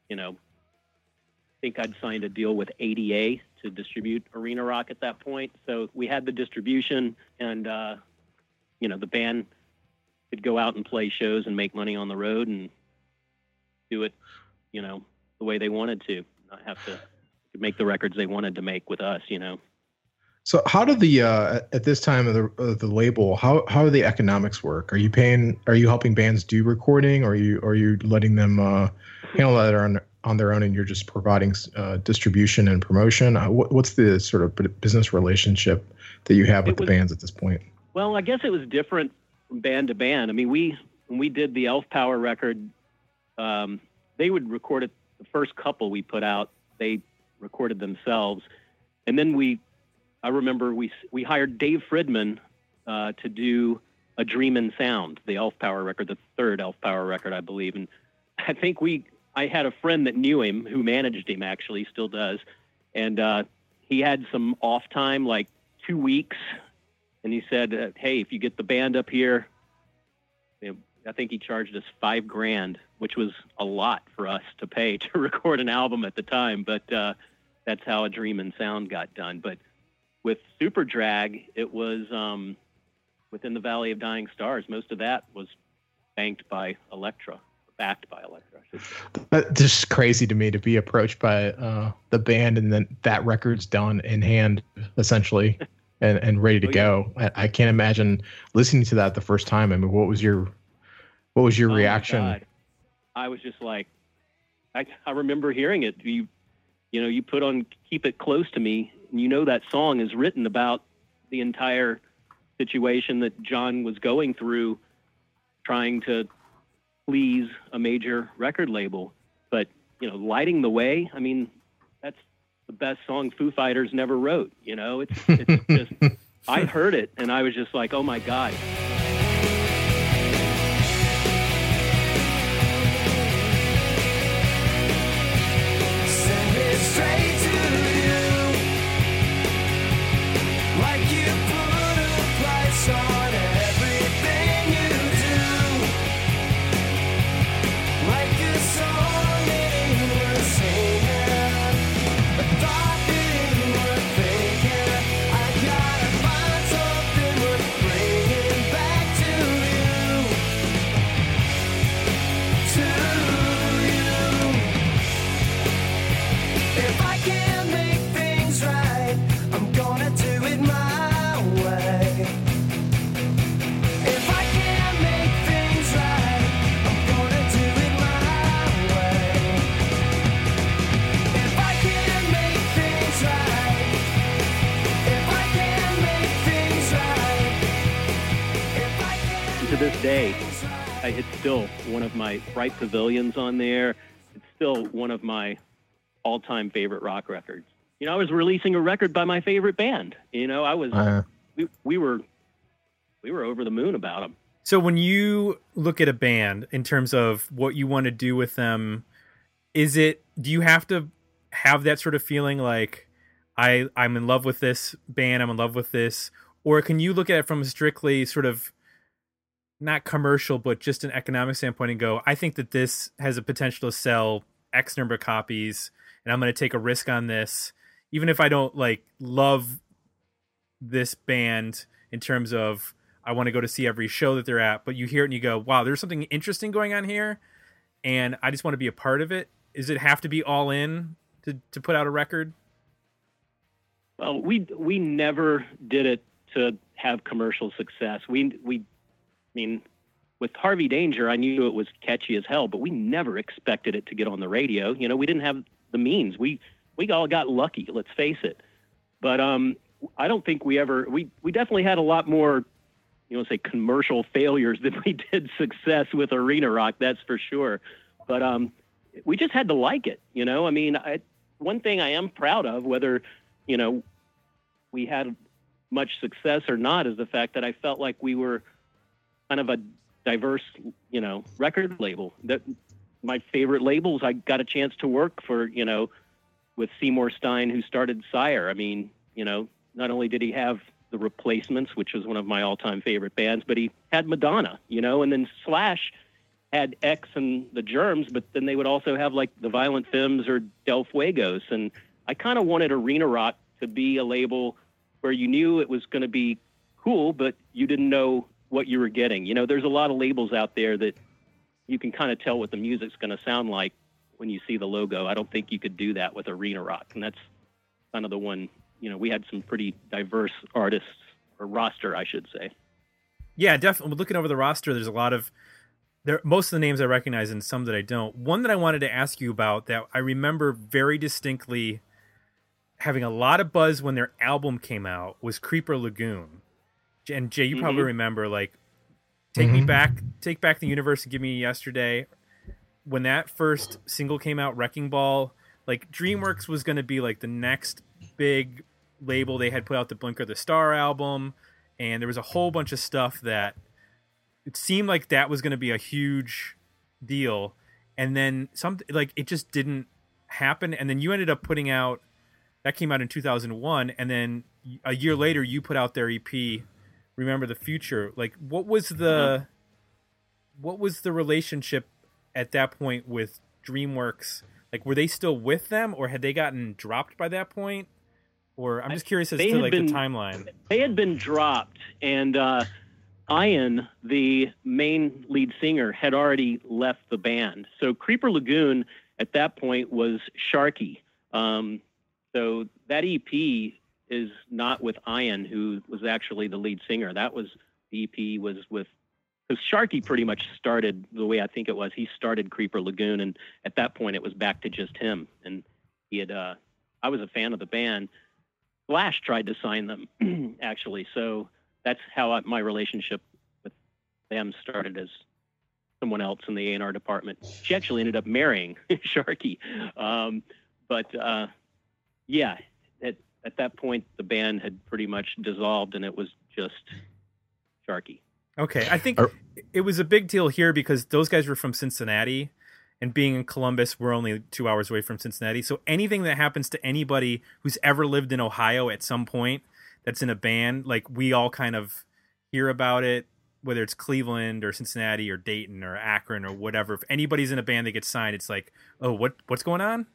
you know, I think I'd signed a deal with ADA to distribute Arena Rock at that point. So we had the distribution, and uh, you know the band could go out and play shows and make money on the road and do it, you know, the way they wanted to, not have to make the records they wanted to make with us, you know. So how do the uh, at this time of the of the label how how do the economics work? Are you paying? Are you helping bands do recording? Or are you are you letting them uh, handle that on on their own, and you're just providing uh, distribution and promotion? Uh, what, what's the sort of business relationship that you have with It the bands at this point? Well, I guess it was different from band to band. I mean, we when we did the Elf Power record, um, they would record it. The first couple we put out, they recorded themselves, and then we, I remember we we hired Dave Fridman uh, to do a Dream in Sound, the Elf Power record, the third Elf Power record, I believe, and I think we. I had a friend that knew him who managed him actually, still does, and uh, he had some off time, like two weeks, and he said, "Hey, if you get the band up here, you know, I think he charged us five grand, which was a lot for us to pay to record an album at the time. But uh, that's how a Dream in Sound got done. But with Superdrag, it was um, within the Valley of Dying Stars. Most of that was banked by Elektra, backed by Elektra. That's just crazy to me to be approached by uh, the band and then that record's done in hand essentially and, and ready to Oh, yeah. go. I, I can't imagine listening to that the first time. I mean, what was your what was your Oh, reaction? I was just like, I, I remember hearing it. You, you know, you put on "Keep It Close to Me," and you know that song is written about the entire situation that John was going through, trying to please a major record label. But you know, lighting the way. I mean, that's the best song Foo Fighters never wrote. You know, it's it's just. I heard it and I was just like, oh my god. Can't To this day, make things right. I, it's still one of my Bright Pavilions on there. It's still one of my all-time favorite rock records. You know, I was releasing a record by my favorite band. You know, I was Uh, we, we were we were over the moon about them. So when you look at a band in terms of what you want to do with them, is it do you have to have that sort of feeling like I I'm in love with this band, I'm in love with this, or can you look at it from a strictly sort of not commercial but just an economic standpoint and go, I think that this has a potential to sell X number of copies and I'm going to take a risk on this even if I don't like love this band in terms of I want to go to see every show that they're at, but you hear it and you go, wow, there's something interesting going on here, and I just want to be a part of it. Does it have to be all in to, to put out a record? Well, we we never did it to have commercial success. We we, mean, with Harvey Danger, I knew it was catchy as hell, but we never expected it to get on the radio. You know, we didn't have the means. We we all got lucky. Let's face it. But um, I don't think we ever. We we definitely had a lot more, you know, say commercial failures than we did success with arena rock. That's for sure. But um, we just had to like it. You know, I mean, I, one thing I am proud of, whether you know we had much success or not, is the fact that I felt like we were kind of a diverse, you know, record label. That my favorite labels, I got a chance to work for, you know, with Seymour Stein, who started Sire. I mean, you know, not only did he have the Replacements, which was one of my all-time favorite bands, but he had Madonna, you know, and then Slash had X and the Germs, but then they would also have like the Violent Femmes or Del Fuegos, and I kind of wanted Arena Rock to be a label where you knew it was going to be cool, but you didn't know what you were getting. You know, there's a lot of labels out there that you can kind of tell what the music's going to sound like when you see the logo. I don't think you could do that with Arena Rock, and that's kind of the one. You know, we had some pretty diverse artists or roster, I should say. Yeah, definitely. Looking over the roster, there's a lot of there. Most of the names I recognize, and some that I don't. One that I wanted to ask you about that I remember very distinctly having a lot of buzz when their album came out was Creeper Lagoon. And Jay, you probably Mhm. remember like Take Me Mhm. Back, Take Back the Universe, and Give Me Yesterday. When that first single came out, Wrecking Ball, like DreamWorks was going to be like the next big label. They had put out the Blinker the Star album, and there was a whole bunch of stuff that it seemed like that was going to be a huge deal. And then some like it just didn't happen. And then you ended up putting out that came out in 2001, and then a year later you put out their EP remember the future. Like what was the what was the relationship at that point with dreamworks? Like were they still with them or had they gotten dropped by that point? Or i'm just curious as They to like been- the timeline. they had been dropped, and uh, Ian, the main lead singer, had already left the band. So Creeper Lagoon at that point was Sharky. Um, so that EP is not with Ian, who was actually the lead singer. That was the EP was with because Sharky pretty much started the way I think it was. He started Creeper Lagoon, and at that point, it was back to just him. And he had, uh, I was a fan of the band. Slash tried to sign them, actually. So that's how I, my relationship with them started as someone else in the A&R department. She actually ended up marrying Sharky. Um, but uh, yeah, at, at that point, the band had pretty much dissolved, and it was just Sharky. Okay, I think Are- it was a big deal here because those guys were from Cincinnati, and being in Columbus, we're only two hours away from Cincinnati. So anything that happens to anybody who's ever lived in Ohio at some point that's in a band, like we all kind of hear about it, whether it's Cleveland or Cincinnati or Dayton or Akron or whatever. If anybody's in a band that gets signed, it's like, oh, what what's going on?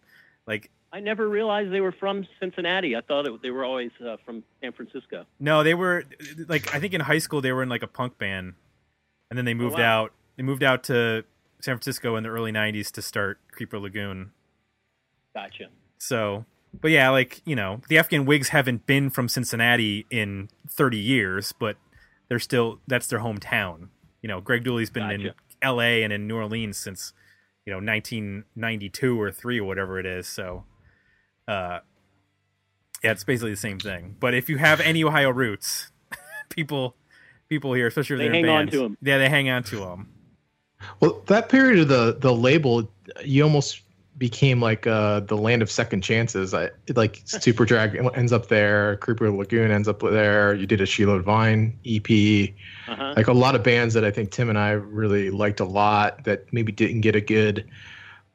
Like, I never realized they were from Cincinnati. I thought it, they were always uh, from San Francisco. no, they were like I think in high school they were in like a punk band, and then they moved wow. out. They moved out to San Francisco in the early '90s to start Creeper Lagoon. Gotcha. So, but yeah, like you know, the Afghan Whigs haven't been from Cincinnati in 30 years, but they're still that's their hometown. You know, Greg Dulli's been in L.A. and in New Orleans since you know 1992 or three or whatever it is. So, uh, yeah, it's basically the same thing. But if you have any Ohio roots, people people here, especially They they're in hang on bands, to 'em. Yeah, they hang on to them. Well, that period of the the label, you almost became like uh the land of second chances. I like Superdrag ends up there, Creeper Lagoon ends up there. You did a Sheila Divine EP, Uh-huh. like a lot of bands that I think Tim and I really liked a lot that maybe didn't get a good,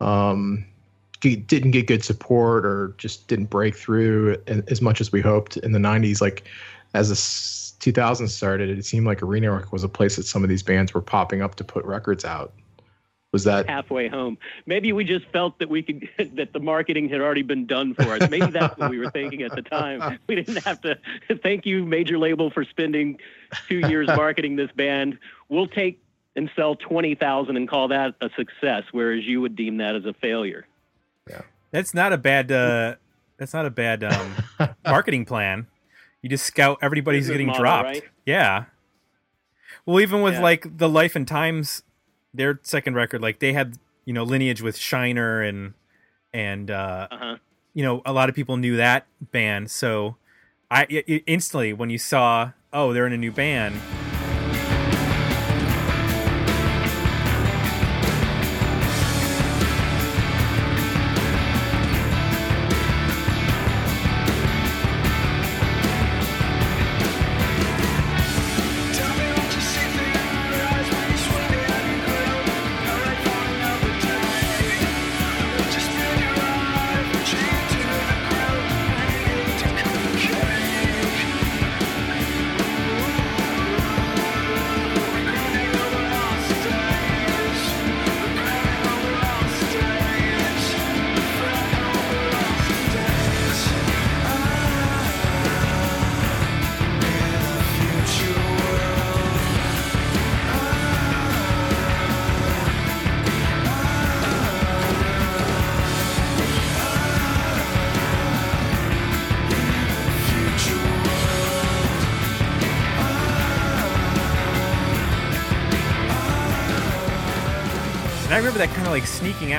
um, g- didn't get good support or just didn't break through as much as we hoped in the '90s. Like as the 2000s started, it seemed like Arena Rock was a place that some of these bands were popping up to put records out. Was that halfway home. Maybe we just felt that we could that the marketing had already been done for us. Maybe that's what we were thinking at the time. We didn't have to thank you major label for spending 2 years marketing this band. We'll take and sell 20,000 and call that a success whereas you would deem that as a failure. That's not a bad. Uh, that's not a bad um, marketing plan. You just scout everybody who's getting model, dropped. right? Yeah. Well, even with Yeah. like the Life and Times, their second record, like they had you know lineage with Shiner and and uh, Uh-huh. you know a lot of people knew that band. So I i- i- instantly when you saw oh they're in a new band.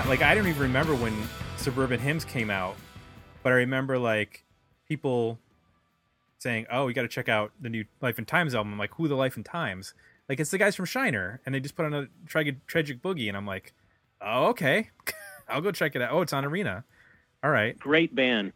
Like I don't even remember when Suburban Hymns came out, but I remember like people saying, "Oh, you got to check out the new Life and Times album." I'm like, "Who the Life and Times?" Like it's the guys from Shiner, and they just put on a tragic, tragic boogie, and I'm like, "Oh, okay, I'll go check it out." Oh, it's on Arena. All right. Great band,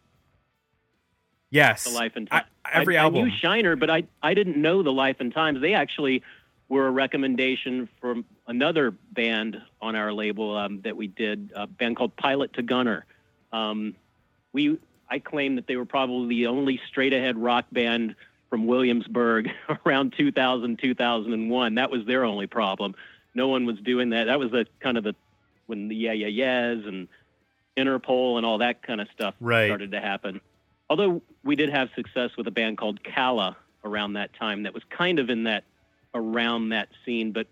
Yes. The Life and I- Times. every I, album. I knew Shiner, but I I didn't know the Life and Times. They actually were a recommendation from another band on our label um, that we did, a band called Pilot to Gunner. Um, we I claim that they were probably the only straight ahead rock band from Williamsburg around 2000 2001. That was their only problem. No one was doing that. That was the kind of the when the yeah yeah yeahs and Interpol and all that kind of stuff Right. started to happen. Although we did have success with a band called Calla around that time that was kind of in that around that scene, but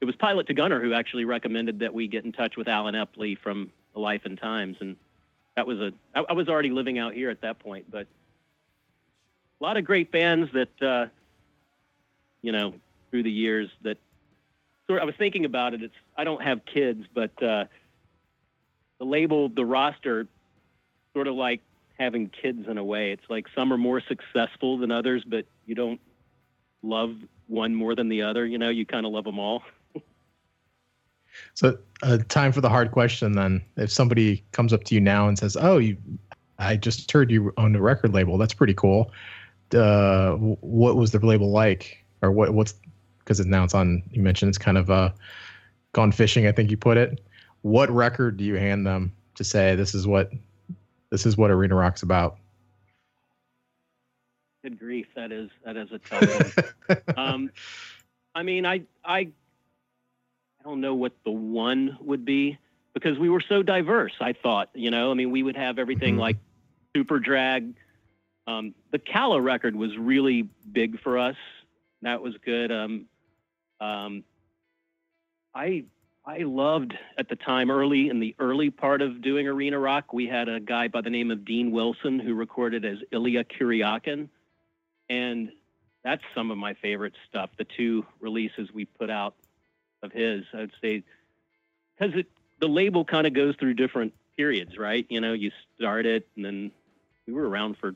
it was Pilot to Gunner who actually recommended that we get in touch with Allen Epley from The Life and Times, and that was a I, I was already living out here at that point, but a lot of great bands that uh, you know through the years that sort. I was thinking about it. It's I don't have kids, but uh, the label, the roster, sort of like having kids in a way. It's like some are more successful than others, but you don't love one more than the other. You know, you kind of love them all. So, uh, time for the hard question then. If somebody comes up to you now and says, "Oh, you, I just heard you own a record label. That's pretty cool." Uh, what was the label like, or what? What's because now it's on. You mentioned it's kind of uh, gone fishing. I think you put it. What record do you hand them to say this is what this is what Arena Rock's about? Good grief, that is that is a tough one. um, I mean, I I I don't know what the one would be because we were so diverse. I thought, you know, I mean, we would have everything Mhm. like Superdrag. Um, the Calla record was really big for us. That was good. Um, um, I I loved at the time early in the early part of doing arena rock. We had a guy by the name of Dean Wilson who recorded as Ilya Kuryakin, and that's some of my favorite stuff. The two releases we put out of his, I'd say, because the label kind of goes through different periods, right? You know, you start it, and then we were around for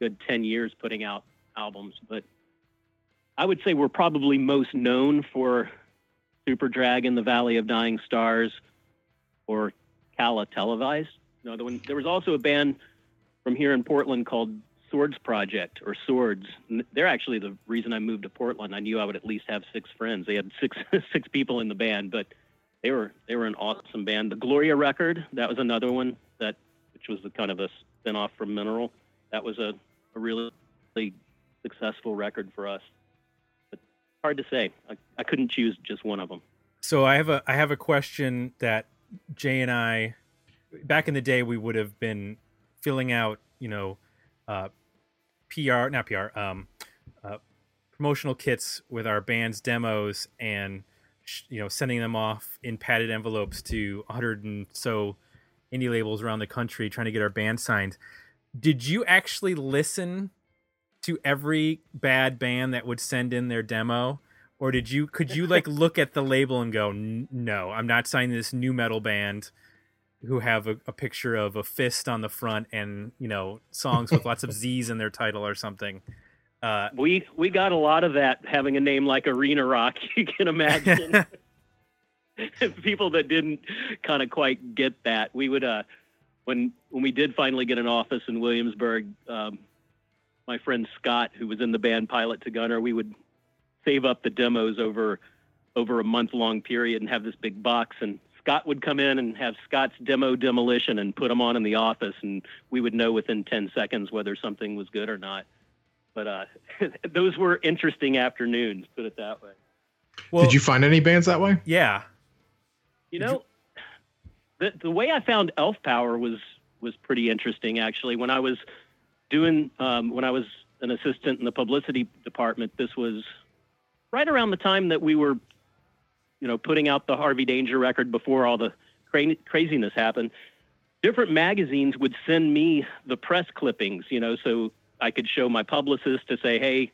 good ten years putting out albums, but I would say we're probably most known for Super Dragon, The Valley of Dying Stars, or Calla Televised. The one, there was also a band from here in Portland called Swords Project or Swords. They're actually the reason I moved to Portland. I knew I would at least have six friends. They had six six people in the band, but they were they were an awesome band. The Gloria record, that was another one that which was the kind of a spin-off from Mineral. That was a, a really, successful record for us. But hard to say. I, I couldn't choose just one of them. So I have a I have a question that Jay and I back in the day we would have been filling out, you know, uh, PR not PR um, uh, promotional kits with our band's demos and sh- you know sending them off in padded envelopes to 100 and so indie labels around the country trying to get our band signed. Did you actually listen to every bad band that would send in their demo? or did you could you like look at the label and go "N- no i'm not signing this new metal band who have a, a picture of a fist on the front and you know songs with lots of z's in their title or something uh We we got a lot of that having a name like Arena Rock. You can imagine people that didn't kind of quite get that. We would uh when when we did finally get an office in Williamsburg, um, my friend Scott, who was in the band Pilot to Gunner, we would save up the demos over over a month long period and have this big box and Scott would come in and have Scott's demo demolition and put them on in the office and we would know within 10 seconds whether something was good or not but uh, those were interesting afternoons, put it that way. well Did you find any bands that way? yeah You Did know, the the way I found Elf Power was was pretty interesting actually. When I was doing um, when I was an assistant in the publicity department, this was right around the time that we were, you know, putting out the Harvey Danger record before all the cra- craziness happened. Different magazines would send me the press clippings, you know, so I could show my publicist to say, hey,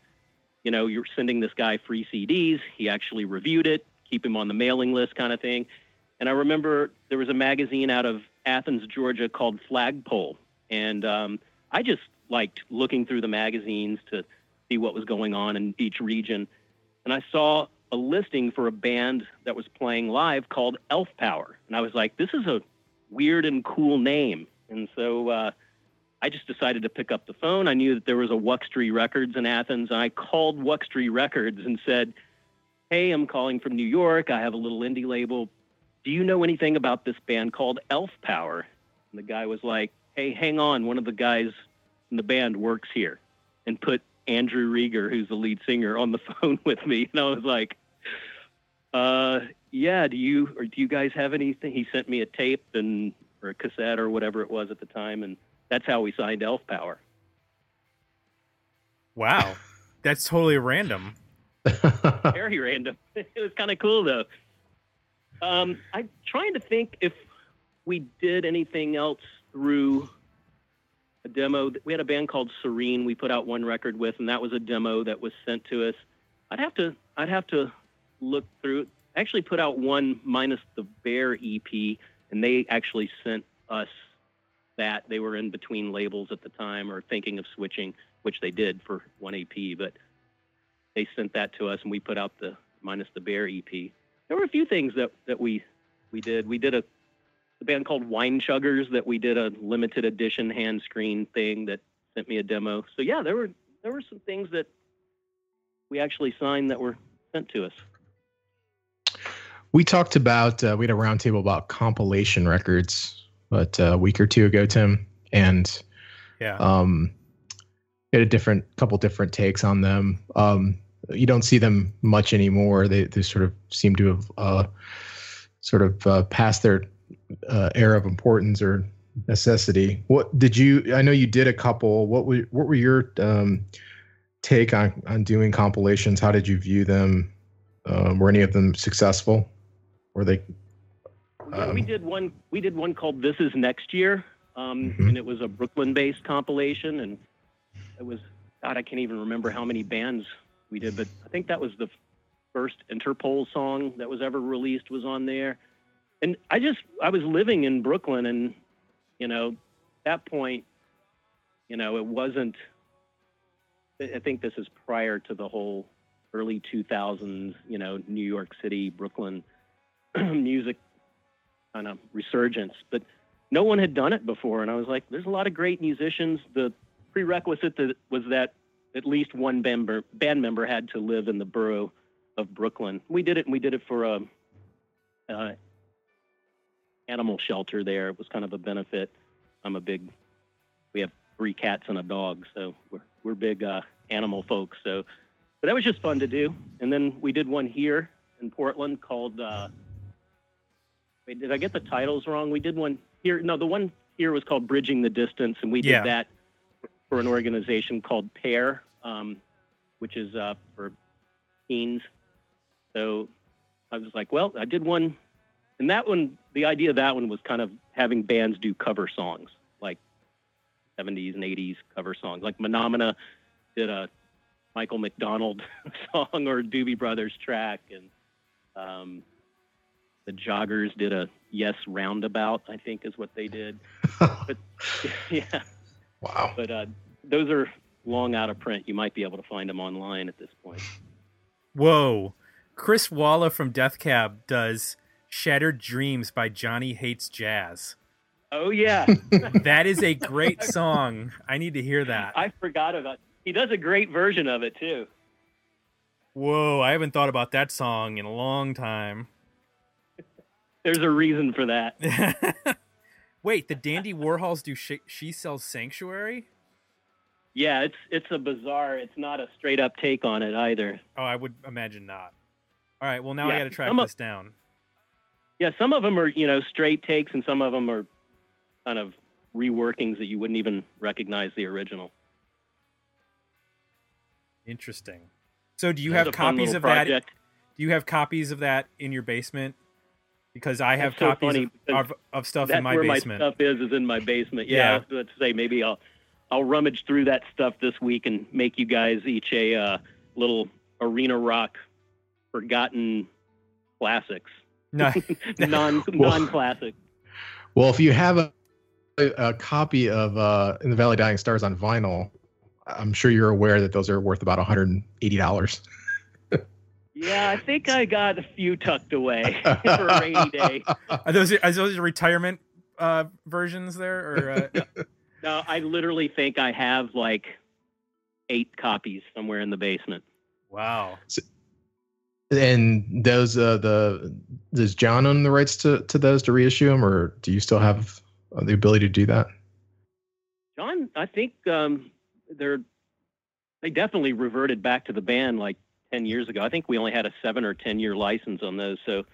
you know, you're sending this guy free CDs. He actually reviewed it, keep him on the mailing list kind of thing. And I remember there was a magazine out of Athens, Georgia called Flagpole. And um, I just liked looking through the magazines to see what was going on in each region. And I saw a listing for a band that was playing live called Elf Power. And I was like, this is a weird and cool name. And so uh, I just decided to pick up the phone. I knew that there was a Wuxtree Records in Athens, and I called Wuxtree Records and said, "Hey, I'm calling from New York. I have a little indie label. Do you know anything about this band called Elf Power?" And the guy was like, "Hey, hang on. One of the guys in the band works here," and put Andrew Rieger, who's the lead singer, on the phone with me. And I was like, "Uh, yeah. Do you or do you guys have anything?" He sent me a tape and or a cassette or whatever it was at the time, and that's how we signed Elf Power. wow that's totally random Very random. It was kind of cool though. Um, I'm trying to think if we did anything else through a demo. We had a band called Serene. We put out one record with, and that was a demo that was sent to us. I'd have to, I'd have to look through. actually put out one minus the Bear EP, and they actually sent us that. They were in between labels at the time, or thinking of switching, which they did for one EP, but they sent that to us, and we put out the minus the Bear EP. There were a few things that that we we did. We did a a band called Wine Chuggers that we did a limited edition hand screen thing that sent me a demo. So yeah, there were there were some things that we actually signed that were sent to us. We talked about uh, we had a roundtable about compilation records, but uh, a week or two ago, Tim, and Yeah. um, we had a different couple different takes on them. Um, you don't see them much anymore. They they sort of seem to have uh, sort of uh, passed their uh, era of importance or necessity. What did you? I know you did a couple. What were what were your um, take on on doing compilations? How did you view them? Um, were any of them successful? Were they? Yeah, we Um, did one. We did one called "This Is Next Year," um, Mhm. and it was a Brooklyn-based compilation, and it was God. I can't even remember how many bands we did, but I think that was the first Interpol song that was ever released was on there. And I just I was living in Brooklyn, and you know, at that point, you know, it wasn't. I think this is prior to the whole early 2000s, you know, New York City, Brooklyn music kind of resurgence. But no one had done it before, and I was like, "There's a lot of great musicians." The prerequisite that was that at least one band member, band member had to live in the borough of Brooklyn. We did it, and we did it for a, uh animal shelter there. It was kind of a benefit. I'm a big. We have three cats and a dog, so we're we're big uh, animal folks. So, but that was just fun to do. And then we did one here in Portland called. Uh, Wait, did I get the titles wrong? We did one here. No, the one here was called Bridging the Distance, and we did Yeah. that for an organization called PAIR, um, which is uh, for teens. So I was like, well, I did one, and that one, the idea of that one was kind of having bands do cover songs, like 70s and 80s cover songs. Like Menomena did a Michael McDonald song or Doobie Brothers track, and um, the Joggers did a Yes Roundabout, I think is what they did. But yeah, wow. but uh, those are long out of print. You might be able to find them online at this point. Whoa. Chris Walla from Death Cab does Shattered Dreams by Johnny Hates Jazz. Oh yeah, That is a great song. I need to hear that. I forgot about. He does a great version of it too. Whoa, I haven't thought about that song in a long time. There's a reason for that. Wait, the Dandy Warhols do she, she sells Sanctuary? Yeah, it's it's a bizarre. It's not a straight up take on it either. Oh, I would imagine not. All right, well now I got to track this down. Yeah, some of them are you know straight takes, and some of them are kind of reworkings that you wouldn't even recognize the original. Interesting. So do you It's have copies of that? Do you have copies of that in your basement? Because I have That's so copies of, of, of stuff That's in my where basement. my stuff is is in my basement. Yeah, Yeah. let's say maybe I'll I'll rummage through that stuff this week and make you guys each a uh, little arena rock forgotten classics, No, non Well- non classic. Well, if you have a, a copy of uh, In the Valley Dying Stars on vinyl, I'm sure you're aware that those are worth about $180. Yeah, I think I got a few tucked away for a rainy day. are those are those retirement uh, versions there? Or uh, No, I literally think I have like eight copies somewhere in the basement. wow, And those, uh, the does John own the rights to, to those to reissue them, or do you still have uh, the ability to do that? John, I think um, they're they definitely reverted back to the band like ten years ago. I think we only had a seven or ten year license on those. So,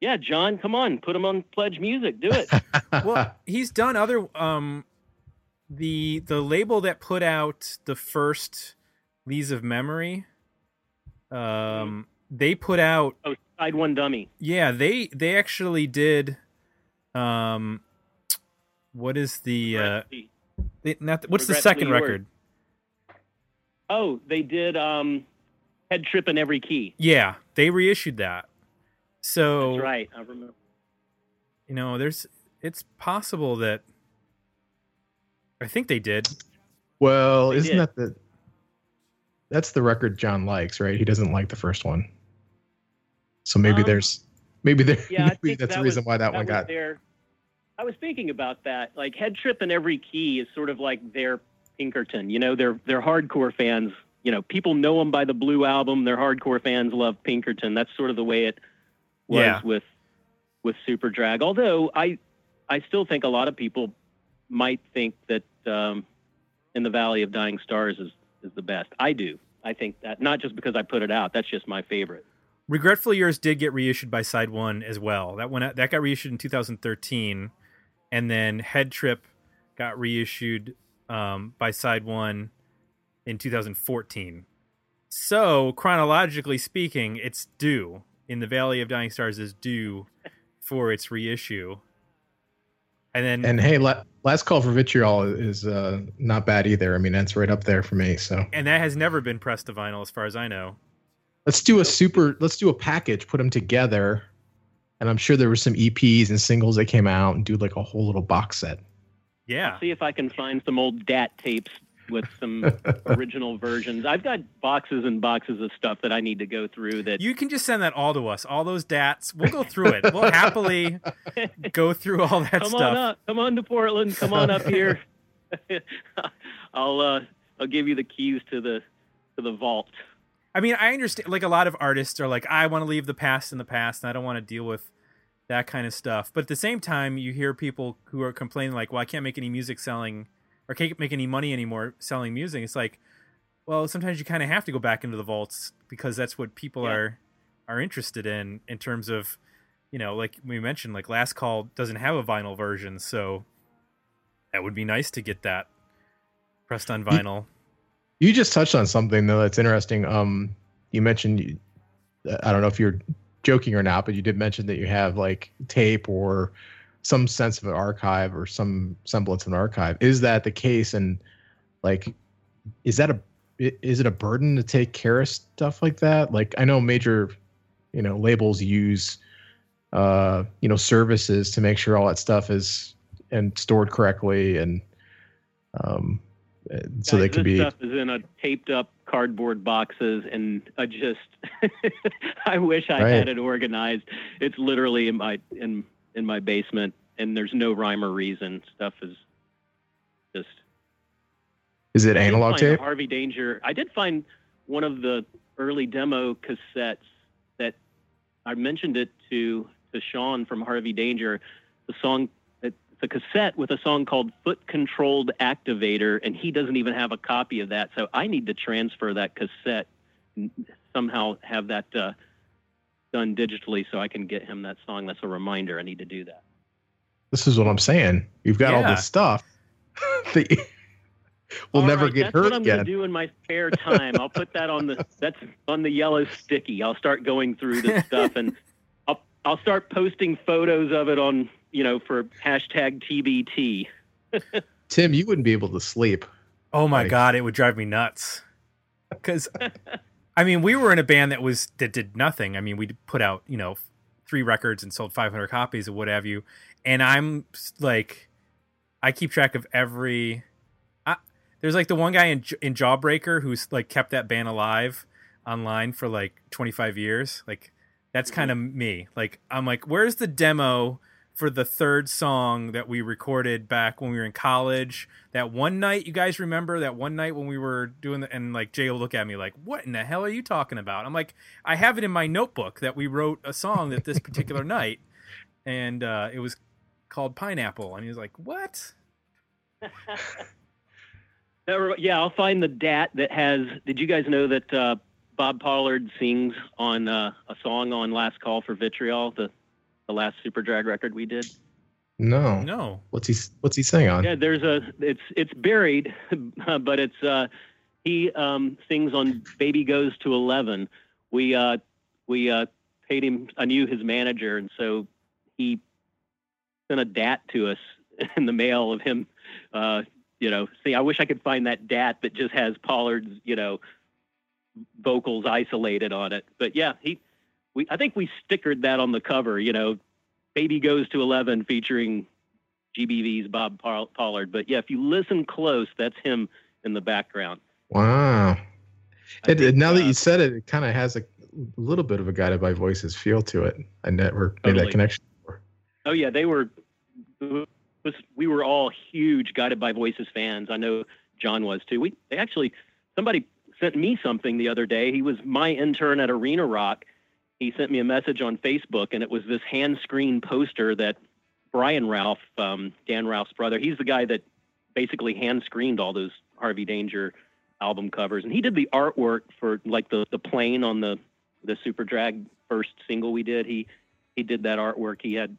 yeah, John, come on, put them on Pledge Music, do it. well, he's done other um the the label that put out the first Lees of Memory. Um, they put out oh, SideOneDummy. yeah they they actually did um what is the uh they, not the- what's the second yours. record Oh, they did um, Head Trip in Every Key. yeah they reissued that So That's right. I remember. you know, there's it's possible that I think they did. Well, They isn't did. that the that's the record John likes, right? He doesn't like the first one. So maybe Um, there's maybe there Yeah, I maybe think that's that the reason was- why that, one got their. I was thinking about that. Like Head Trip and Every Key is sort of like their Pinkerton. You know, they're they're hardcore fans. You know, people know them by the Blue album. Their hardcore fans love Pinkerton. That's sort of the way it was Yeah. with with Superdrag. Although I I still think a lot of people might think that um, In the Valley of Dying Stars is is the best. I do. I think that not just because I put it out. That's just my favorite. Regretfully Yours did get reissued by Side One as well. That one that got reissued in 2013, and then Head Trip got reissued um, by Side One in 2014. So chronologically speaking, it's due. In the Valley of Dying Stars is due for its reissue. And then and hey, la- last call for vitriol is uh, not bad either. I mean, that's right up there for me. So and that has never been pressed to vinyl as far as I know. let's do a super. Let's do a package. Put them together, and I'm sure there were some EPs and singles that came out, and do like a whole little box set. Yeah. see if I can find some old DAT tapes with some original versions. I've got boxes and boxes of stuff that I need to go through that You can just send that all to us. All those dats. We'll go through it. We'll happily go through all that come stuff. on up. Come on to Portland. Come on up here. I'll uh I'll give you the keys to the to the vault. I mean, I understand. Like a lot of artists are like, I want to leave the past in the past, and I don't want to deal with that kind of stuff. But at the same time, you hear people who are complaining like, "Well, I can't make any music selling, or can't make any money anymore selling music." It's like, well, sometimes you kind of have to go back into the vaults because that's what people Yeah. are are interested in in terms of, you know, like we mentioned, like Last Call doesn't have a vinyl version, so that would be nice to get that pressed on vinyl. You just touched on something though that's interesting. Um, you mentioned you- I don't know if you're joking or not, but you did mention that you have like tape or some sense of an archive or some semblance of an archive. Is that the case? And like, is that a is it a burden to take care of stuff like that? Like, I know major, you know, labels use, uh, you know, services to make sure all that stuff is and stored correctly and um, uh, so Guys, they can this be. stuff is in a taped up cardboard boxes and I just I wish I Right. had it organized. It's literally in my in in my basement and there's no rhyme or reason. Stuff is just Is it I analog tape? Harvey Danger. I did find one of the early demo cassettes that I mentioned it to to Sean from Harvey Danger. The song, it's a cassette with a song called "Foot Controlled Activator," and he doesn't even have a copy of that. So I need to transfer that cassette and somehow have that uh, done digitally so I can get him that song. That's a reminder. I need to do that. This is what I'm saying. You've got all this stuff that you will All never right, get that's hurt what I'm again. gonna do in my spare time. I'll put that on the that's on the yellow sticky. I'll start going through this stuff and I'll I'll start posting photos of it on you know for hashtag TBT. Tim, you wouldn't be able to sleep. Oh my Like- god, it would drive me nuts. Because, I mean, we were in a band that was that did nothing. I mean, we put out you know three records and sold 500 copies or what have you. And I'm like, I keep track of every. I, there's like the one guy in in Jawbreaker who's like kept that band alive online for like 25 years. Like that's mm-hmm. kind of me. Like I'm like, where's the demo for the third song that we recorded back when we were in college? That one night, you guys remember that one night when we were doing the, and like Jay will look at me like, what in the hell are you talking about? I'm like, I have it in my notebook that we wrote a song that this particular night, and uh, it was called Pineapple, and he was like, what? Yeah, I'll find the DAT that has. Did you guys know that uh, Bob Pollard sings on uh, a song on Last Call for Vitriol, the the last Superdrag record we did? No. No. What's he What's he saying on? Yeah, there's a. It's it's buried, but it's uh, he um, sings on "Baby Goes to 11." We uh, we uh, paid him. I knew his manager, and so he sent a DAT to us in the mail of him. Uh, you know, see, I wish I could find that DAT that just has Pollard's, you know, vocals isolated on it. But yeah, he we I think we stickered that on the cover. You know, "Baby Goes to 11" featuring GBV's Bob Pollard. But yeah, if you listen close, that's him in the background. Wow. I And, think, and now that uh, you said it, it kind of has a little bit of a guided by voices feel to it. I never made that connection. Before. Oh yeah, they were. Was, we were all huge Guided by Voices fans. I know John was too. We they actually somebody sent me something the other day. He was my intern at Arena Rock. He sent me a message on Facebook, and it was this hand screen poster that Brian Ralph, um, Dan Ralph's brother, he's the guy that basically hand screened all those Harvey Danger album covers, and he did the artwork for like the the plane on the the Superdrag first single we did. He he did that artwork. He had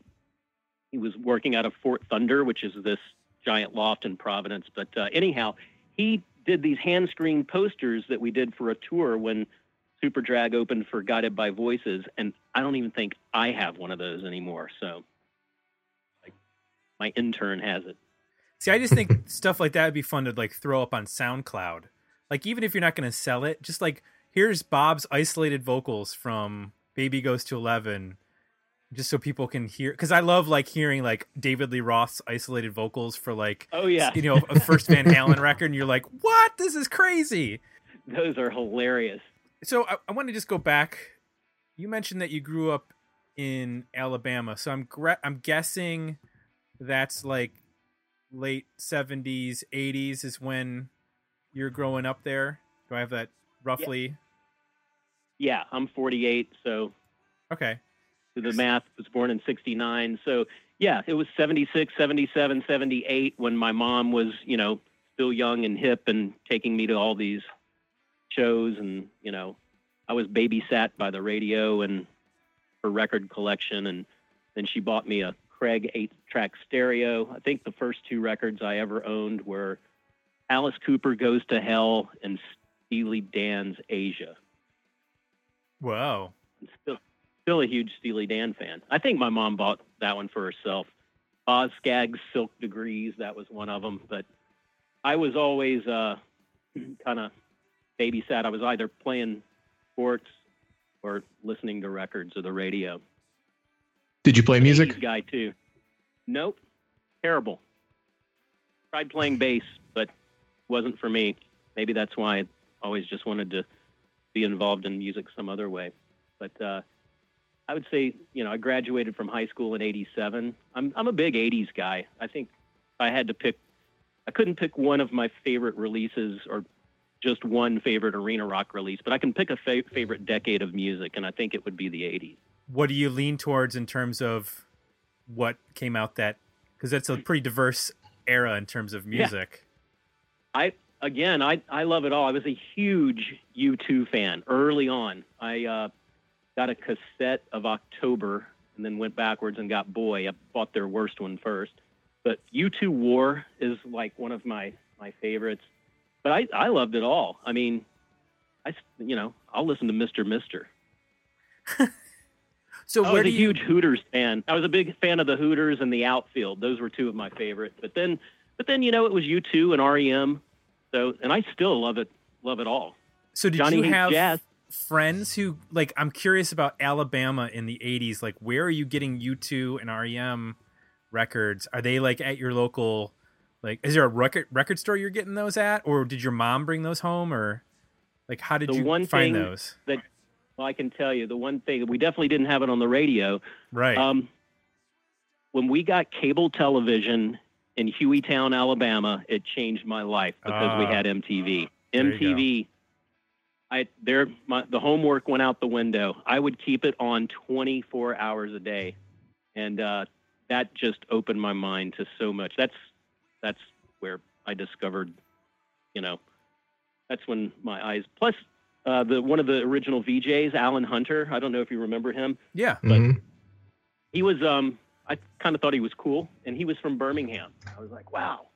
he was working out of Fort Thunder, which is this giant loft in Providence. But uh, anyhow, he did these hand screen posters that we did for a tour when Superdrag opened for Guided by Voices, and I don't even think I have one of those anymore. So, like, my intern has it. See, I just think stuff like that would be fun to like throw up on SoundCloud. Like even if you're not going to sell it, just like here's Bob's isolated vocals from Baby Goes to 11 just so people can hear cuz I love like hearing like David Lee Roth's isolated vocals for like Oh yeah, you know, a first Van Halen record and you're like, "What? This is crazy." those are hilarious. So I, I want to just go back. You mentioned that you grew up in Alabama, so I'm I'm guessing that's like late '70s, '80s is when you're growing up there. Do I have that roughly? Yeah, I'm 48, so Okay, do the math was born in 69 so yeah it was 76 77 78 when my mom was you know still young and hip and taking me to all these shows and you know i was babysat by the radio and her record collection and then she bought me a craig eight track stereo i think the first two records i ever owned were alice cooper goes to hell and steely dan's Aja wow I'm still still a huge Steely Dan fan. I think my mom bought that one for herself. Boz Scaggs Silk Degrees, that was one of them. But I was always uh, kind of babysat. I was either playing sports or listening to records or the radio. Did you play music? guy too. Nope, terrible. Tried playing bass, but wasn't for me. Maybe that's why I always just wanted to be involved in music some other way. But uh, I would say, you know, I graduated from high school in '87. I'm I'm a big '80s guy. I think I had to pick, I couldn't pick one of my favorite releases or just one favorite arena rock release, but I can pick a fa- favorite decade of music, and I think it would be the '80s. what do you lean towards in terms of what came out that? Because that's a pretty diverse era in terms of Yeah. music. I again, I I love it all. I was a huge U2 fan early on. I uh, got a cassette of October and then went backwards and got Boy. I bought their worst one first, but U2 War is like one of my my favorites. But I I loved it all. I mean, I, you know I'll listen to Mr. Mister. So I where was do a you? huge Hooters fan. I was a big fan of the Hooters and the outfield. Those were two of my favorite. But then, but then you know it was U2 and REM. So and I still love it. Love it all. So did Johnny you have Jazz. friends who like? I'm curious about Alabama in the '80s. Like, where are you getting U2 and REM records? Are they like at your local? Like, is there a record record store you're getting those at, or did your mom bring those home, or like how did The you one find thing those? that well, I can tell you the one thing we definitely didn't have it on the radio. Right. Um, when we got cable television in Hueytown, Alabama, it changed my life because we Ah. had MTV. There. MTV. I there my the homework went out the window. I would keep it on 24 hours a day, and uh, that just opened my mind to so much. That's that's where I discovered, you know, that's when my eyes. Plus, uh, the one of the original VJs, Alan Hunter. I don't know if you remember him yeah. Mhm. he was um I kind of thought he was cool and he was from Birmingham. I was like, wow,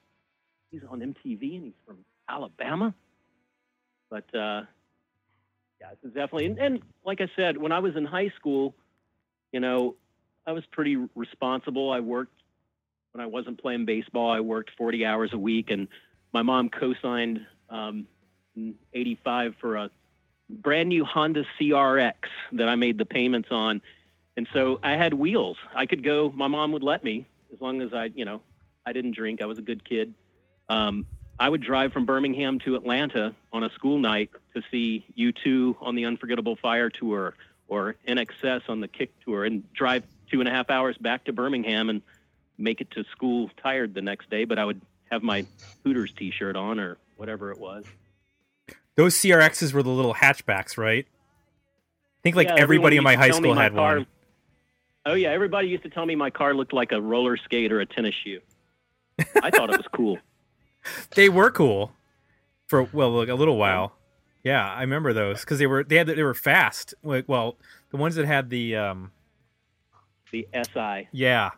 he's on MTV and he's from Alabama. But uh yeah, this is definitely and, and like I said, when I was in high school, you know, I was pretty responsible. I worked when I wasn't playing baseball, I worked 40 hours a week and my mom co-signed um in 85 for a brand new Honda CRX that I made the payments on. And so I had wheels. I could go, my mom would let me as long as I, you know, I didn't drink. I was a good kid. Um, I would drive from Birmingham to Atlanta on a school night to see U2 on the Unforgettable Fire tour or INXS on the Kick tour and drive two and a half hours back to Birmingham and make it to school tired the next day. But I would have my Hooters t shirt on or whatever it was. Those CRXs were the little hatchbacks, right? I think like Yeah, everybody in my high school my had car- one. Oh yeah, everybody used to tell me my car looked like a roller skate or a tennis shoe. I thought it was cool. They were cool for well, like a little while. Yeah, I remember those because they were they had they were fast. Like, well, the ones that had the um, The SI. yeah,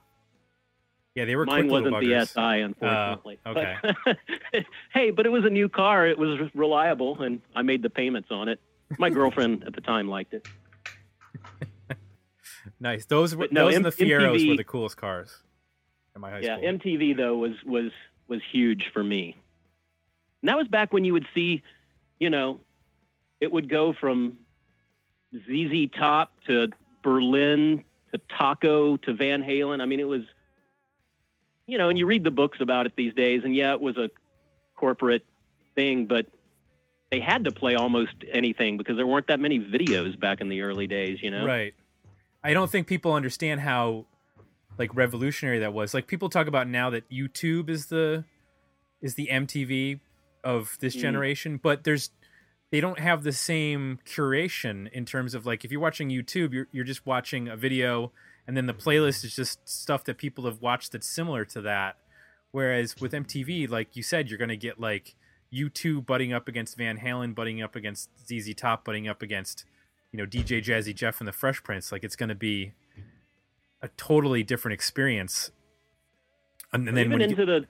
yeah, they were Mine wasn't the. SI, unfortunately. Uh, okay. But, hey, but it was a new car. It was reliable, and I made the payments on it. My girlfriend at the time liked it. Nice. Those were But no, those and the Fieros MTV were the coolest cars in my high yeah, school. MTV though was was was huge for me. And that was back when you would see, you know, it would go from ZZ Top to Berlin to Taco to Van Halen. I mean, it was, you know, and you read the books about it these days, and yeah, it was a corporate thing, but they had to play almost anything because there weren't that many videos back in the early days, you know. Right. I don't think people understand how like revolutionary that was. Like people talk about now that YouTube is the is the MTV of this Mm. generation, but there's they don't have the same curation in terms of like if you're watching YouTube, you're you're just watching a video and then the playlist is just stuff that people have watched that's similar to that. Whereas with MTV, like you said, you're going to get like U2 butting up against Van Halen, butting up against ZZ Top, butting up against you know DJ Jazzy Jeff and the Fresh Prince. Like it's going to be a totally different experience. And, and then even into the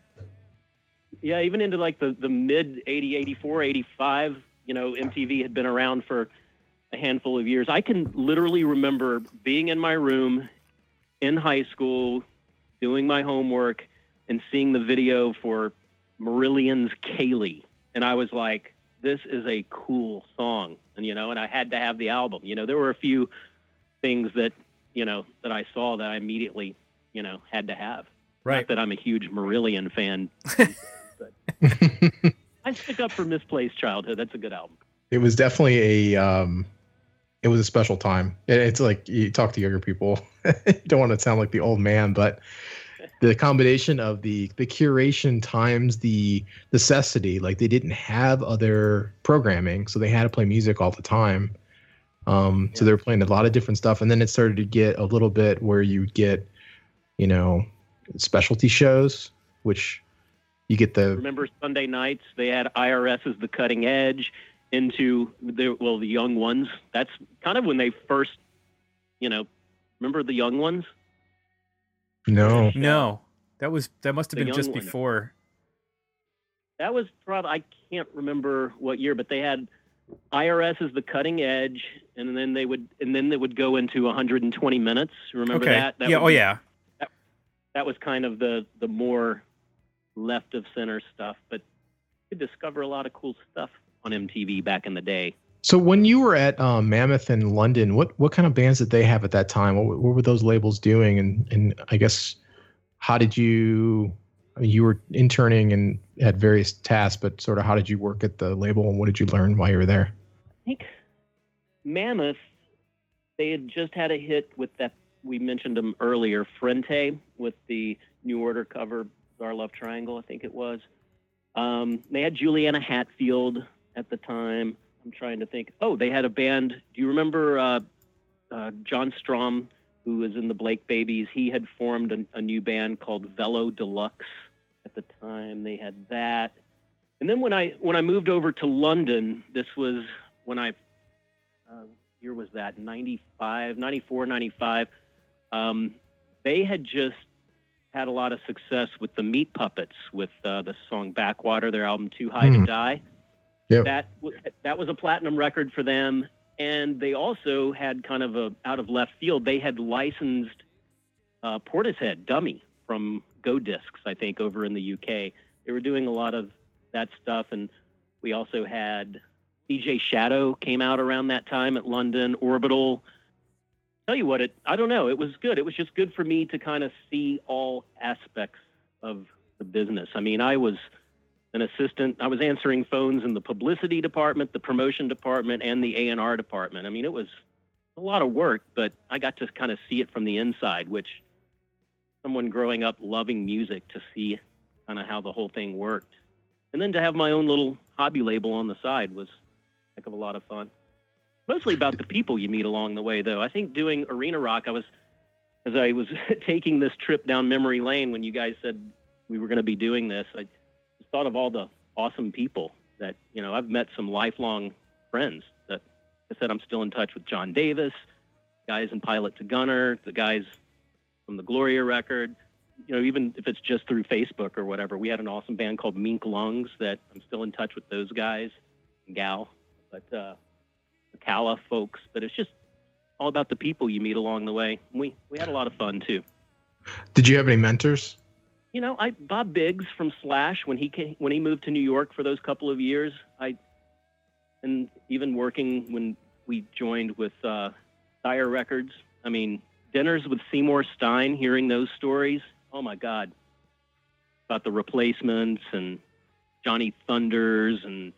yeah even into like the the mid 80 84 85 you know mtv had been around for a handful of years i can literally remember being in my room in high school doing my homework and seeing the video for marillion's Kayleigh and i was like this is a cool song and you know and i had to have the album you know there were a few things that you know that i saw that i immediately you know had to have right, not that I'm a huge Marillion fan. but I stick up for Misplaced Childhood. That's a good album. it was definitely a um it was a special time. It's like you talk to younger people. Don't want to sound like the old man but the combination of the the curation times the necessity like they didn't have other programming so they had to play music all the time. Um so they were playing a lot of different stuff and then it started to get a little bit where you get you know specialty shows which you get the Remember Sunday nights? They had IRS as the cutting edge into the well, the young ones. That's kind of when they first, you know, remember the young ones? no no, that was that must have The been just one. before. That was probably I can't remember what year, but they had IRS as the cutting edge, and then they would and then they would go into 120 minutes. Remember okay, that? that yeah, would oh be- yeah, that was kind of the the more left of center stuff, but you could discover a lot of cool stuff on MTV back in the day. So when you were at um, Mammoth in London, what what kind of bands did they have at that time? What, what were those labels doing? And and I guess how did you? You were interning and had various tasks, but sort of how did you work at the label and what did you learn while you were there? I think Mammoth, they had just had a hit with that we mentioned them earlier, Frente with the New Order cover, Our Love Triangle, I think it was. Um, they had Juliana Hatfield at the time. I'm trying to think. Oh, they had a band. Do you remember uh, uh, John Strohm, who was in the Blake Babies? He had formed a, a new band called Velo Deluxe at the time. They had that. And then when I when I moved over to London, this was when I uh, year was that 95 94 95 um, they had just had a lot of success with the meat puppets with uh, the song backwater their album too high Hmm. to die Yep. that that was a platinum record for them and they also had kind of a out of left field they had licensed uh, portishead dummy from go discs i think over in the uk they were doing a lot of that stuff and we also had DJ Shadow came out around that time at London. Orbital. Tell you what, it I don't know. It was good. It was just good for me to kind of see all aspects of the business. I mean, I was an assistant. I was answering phones in the publicity department, the promotion department, and the A and R department. I mean, it was a lot of work, but I got to kind of see it from the inside, which someone growing up loving music to see kind of how the whole thing worked. And then to have my own little hobby label on the side was a heck of a lot of fun. Mostly about the people you meet along the way, though. I think doing Arena Rock, I was, as I was taking this trip down memory lane when you guys said we were going to be doing this, I thought of all the awesome people that, you know, I've met some lifelong friends that I said I'm still in touch with John Davis, guys in Pilot to Gunner, the guys from the Gloria record. You know, even if it's just through Facebook or whatever, we had an awesome band called Mink Lungs that I'm still in touch with those guys and gal. But uh, the Calla folks, but it's just all about the people you meet along the way. We we had a lot of fun too. Did you have any mentors? You know, I Bob Biggs from Slash when he came, when he moved to New York for those couple of years. I and even working when we joined with uh, Sire Records. I mean, dinners with Seymour Stein, hearing those stories. Oh my God, about the replacements and Johnny Thunders and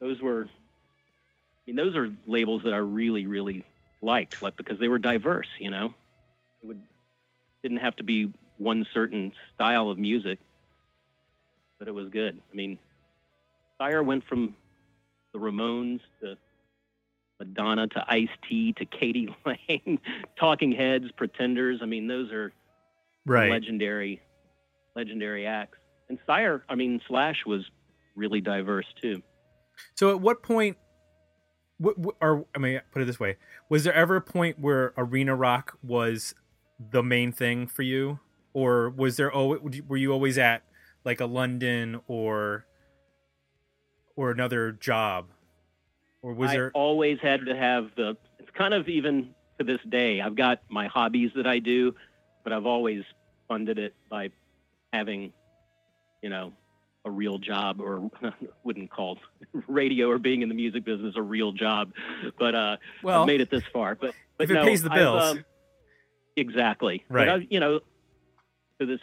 those were. I mean, those are labels that I really, really liked, like because they were diverse. You know, it would didn't have to be one certain style of music, but it was good. I mean, Sire went from the Ramones to Madonna to Ice T to k.d. Lang, Talking Heads, Pretenders. I mean, those are Right. legendary, legendary acts. And Sire, I mean, Slash was really diverse too. So at what point, what, what- or I mean, put it this way: was there ever a point where arena rock was the main thing for you, or was there? Oh, were you always at like a London or or another job, or was I there? always had to have the. It's kind of even to this day. I've got my hobbies that I do, but I've always funded it by having, you know, a real job, or wouldn't call radio or being in the music business a real job, but uh, Well, I've made it this far. But but if it no, pays the bills. um, exactly. Right. But I, you know, to this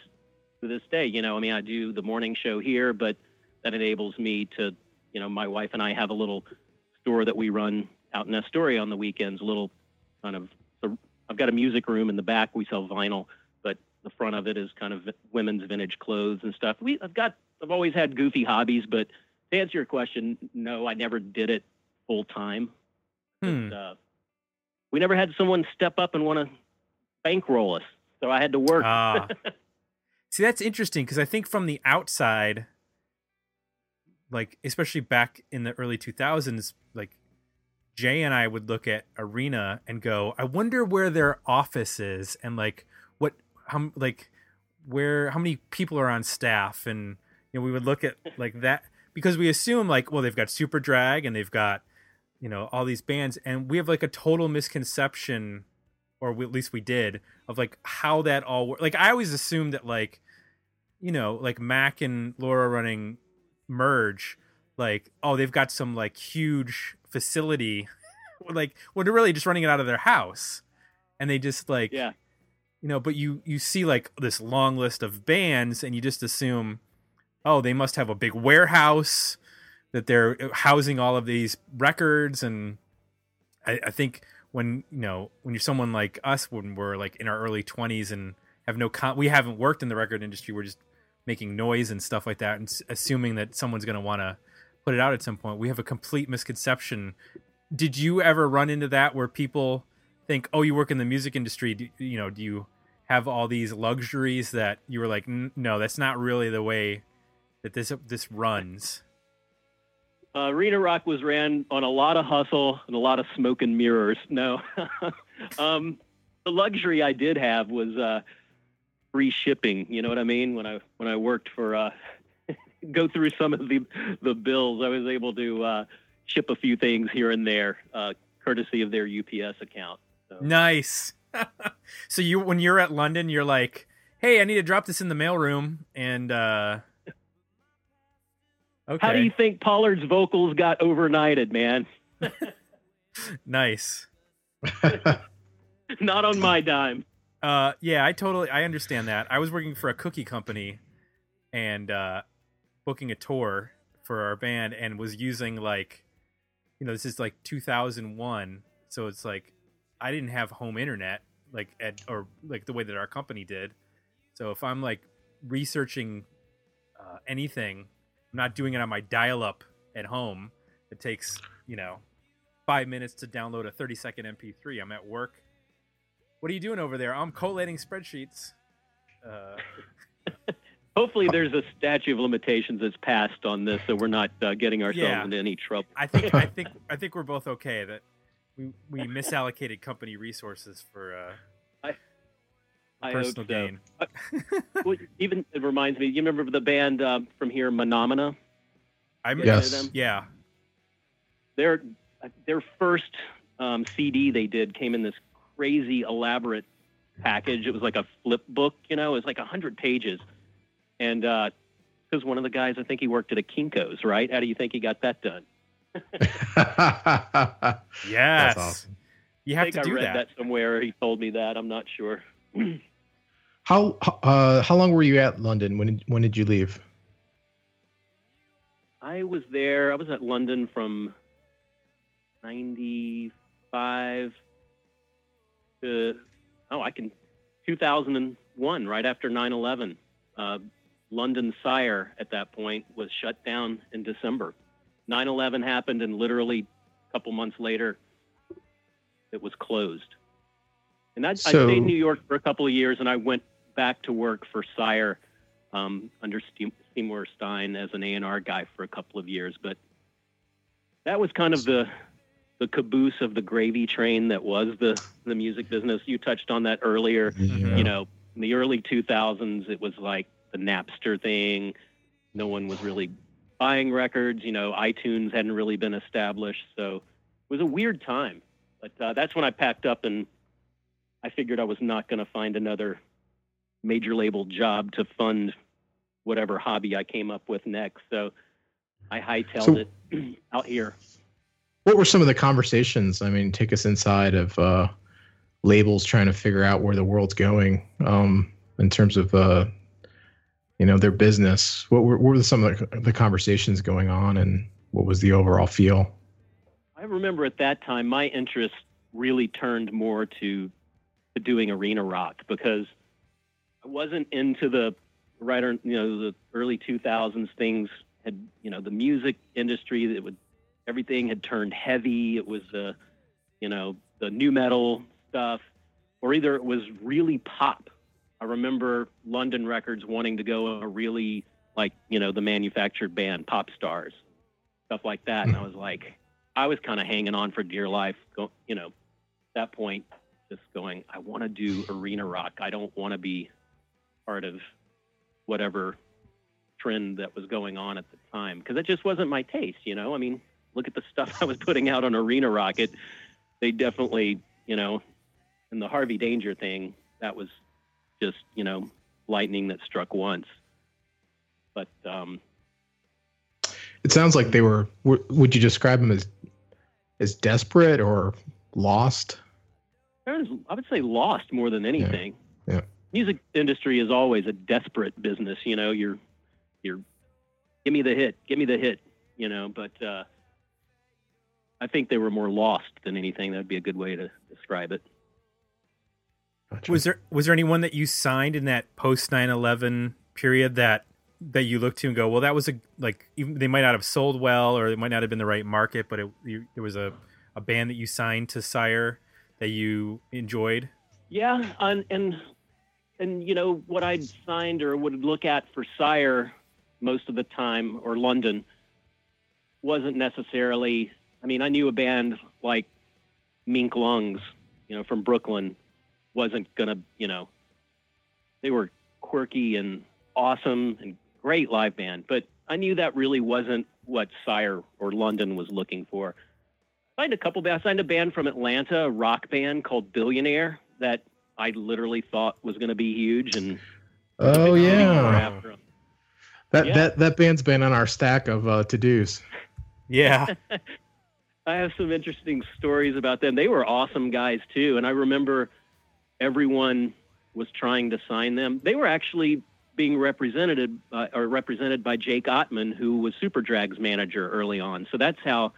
to this day, you know, I mean, I do the morning show here, but that enables me to, you know, my wife and I have a little store that we run out in Astoria on the weekends. A little kind of. So I've got a music room in the back. We sell vinyl, but the front of it is kind of women's vintage clothes and stuff. We I've got. I've always had goofy hobbies, but to answer your question, no, I never did it full time. hmm. But, uh, we never had someone step up and want to bankroll us, so I had to work. Ah. See, that's interesting because I think from the outside, like especially back in the early 2000s, like Jay and I would look at Arena and go, I wonder where their office is and like what how like where how many people are on staff and you know we would look at like that because we assume like well they've got Superdrag and they've got you know all these bands and we have like a total misconception or we, at least we did of like how that all works. Like I always assumed that like you know like Mac and Laura running merge like oh they've got some like huge facility like well they're really just running it out of their house. And they just like yeah, you know but you you see like this long list of bands and you just assume oh they must have a big warehouse that they're uh, housing all of these records. And i, I think when you know when you're someone like us when we're like in our early 20s and have no con- we haven't worked in the record industry we're just making noise and stuff like that and s- assuming that someone's going to want to put it out at some point. We have a complete misconception. Did you ever run into that where people think oh you work in the music industry do, you know do you have all these luxuries that you were like no that's not really the way that this this runs uh, Arena Rock was ran on a lot of hustle and a lot of smoke and mirrors. No, um, the luxury I did have was uh, free shipping. You know what I mean? When I when I worked for uh, go through some of the the bills, I was able to uh, ship a few things here and there, uh, courtesy of their UPS account. So. Nice. so you when you're at London, you're like, "Hey, I need to drop this in the mailroom," and uh, Okay. How do you think Pollard's vocals got overnighted, man? Nice. Not on my dime. Uh, yeah, I totally I understand that. I was working for a cookie company and uh, booking a tour for our band, and was using like, you know, this is like 2001, so it's like I didn't have home internet like at or like the way that our company did. So if I'm like researching uh, anything, I'm not doing it on my dial-up at home. It takes you know five minutes to download a 30 second MP3. I'm at work. What are you doing over there? I'm collating spreadsheets. Uh, Hopefully, there's a statute of limitations that's passed on this, so we're not uh, getting ourselves Yeah. into any trouble. I think I think I think we're both okay that we we misallocated company resources for uh, I hope personal so. gain. Well, even it reminds me. You remember the band uh, from here, Menomena? I You Yes. them? Yeah. Their their first um, CD they did came in this crazy elaborate package. It was like a flip book, you know. It was like a hundred pages, and because one of the guys, I think he worked at a Kinkos, right? How do you think he got that done? Yes. awesome. You I have think to I do read that. that. somewhere. He told me that. I'm not sure. how uh, how long were you at London? When did, when did you leave? I was there. I was at London from '95 to oh, I can 2001, right after 9/11. Uh, London Sire at that point was shut down in December. 9/11 happened, and literally a couple months later, it was closed. And I, I So- stayed in New York for a couple of years, and I went back to work for Sire um, under Seymour Stein as an A&R guy for a couple of years. But that was kind of the the caboose of the gravy train that was the the music business. You touched on that earlier. Mhm. You know, in the early 2000s, it was like the Napster thing. No one was really buying records. You know, iTunes hadn't really been established, so it was a weird time. But uh, that's when I packed up and I figured I was not going to find another major label job to fund whatever hobby I came up with next. So I hightailed So- it out here. What were some of the conversations? I mean, take us inside of uh, labels trying to figure out where the world's going um, in terms of uh, you know their business. What were, what were some of the, conversations going on, and what was the overall feel? I remember at that time my interest really turned more to, to doing arena rock because I wasn't into the right you know the early 2000s things had you know the music industry that would everything had turned heavy it was uh you know the new metal stuff or either it was really pop I remember London Records wanting to go a really like you know the manufactured band pop stars stuff like that and I was like I was kind of hanging on for dear life. Go, you know, at that point, just going, I want to do arena rock. I don't want to be part of whatever trend that was going on at the time because it just wasn't my taste. You know, I mean, look at the stuff I was putting out on arena Rocket. They definitely, you know, and the Harvey Danger thing, that was just, you know, lightning that struck once. But um, It sounds like they were. Would you describe them as as desperate or lost? I I would say lost more than anything. Yeah. Music industry is always a desperate business. You know, you're, you're, give me the hit, give me the hit. You know, but uh, I think they were more lost than anything. That'd be a good way to describe it. Gotcha. Was there was there anyone that you signed in that post 9/11 period that that you look to and go, well, that was a like even they might not have sold well or it might not have been the right market, but it, you, there was a a band that you signed to Sire that you enjoyed. Yeah, and and and you know what I'd signed or would look at for Sire most of the time or London wasn't necessarily. I mean, I knew a band like Mink Lungs, you know, from Brooklyn, wasn't gonna, you know, they were quirky and awesome and great live band, but I knew that really wasn't what Sire or London was looking for. I signed a couple bands. I signed a band from Atlanta, a rock band called Billionaire that I literally thought was going to be huge, and Oh Or yeah, after 'em. That Yeah. that that band's been on our stack of uh, to dos. Yeah. I have some interesting stories about them. They were awesome guys too, and I remember everyone was trying to sign them. They were actually being represented uh, or represented by Jake Ottman, who was Superdrag's manager early on. So that's how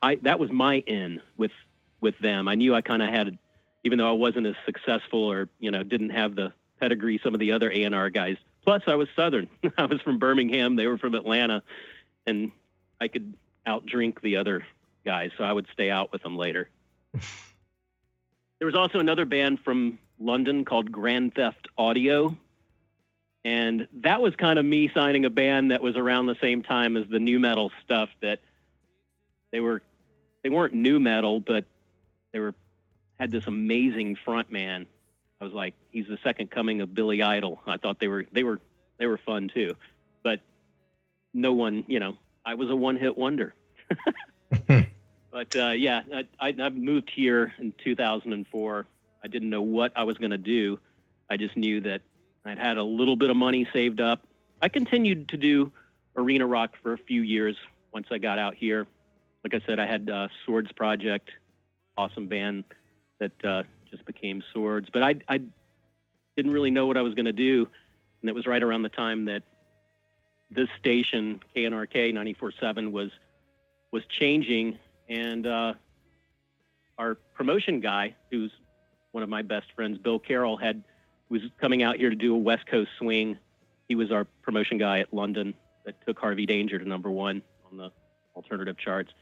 I that was my in with with them. I knew I kind of had, even though I wasn't as successful or you know didn't have the pedigree some of the other A and R guys. Plus, I was Southern. I was from Birmingham. They were from Atlanta, and I could outdrink the other guys, so I would stay out with them later. there was also another band from London called Grand Theft Audio, and that was kind of me signing a band that was around the same time as the new metal stuff. That they were, they weren't new metal, but they were had this amazing front man. I was like, he's the second coming of Billy Idol. I thought they were they were they were fun too, but no one, you know, I was a one hit wonder. but uh, yeah, I, I, moved here in 2004. I didn't know what I was going to do. I just knew that I'd had a little bit of money saved up. I continued to do arena rock for a few years once I got out here. Like I said, I had uh, Swords Project, awesome band that uh, just became Swords. But I, I didn't really know what I was going to do, and it was right around the time that this station KNRK 94.7 was was changing, and uh, our promotion guy, who's one of my best friends, Bill Carroll, had was coming out here to do a West Coast swing. He was our promotion guy at London that took Harvey Danger to number one on the alternative charts.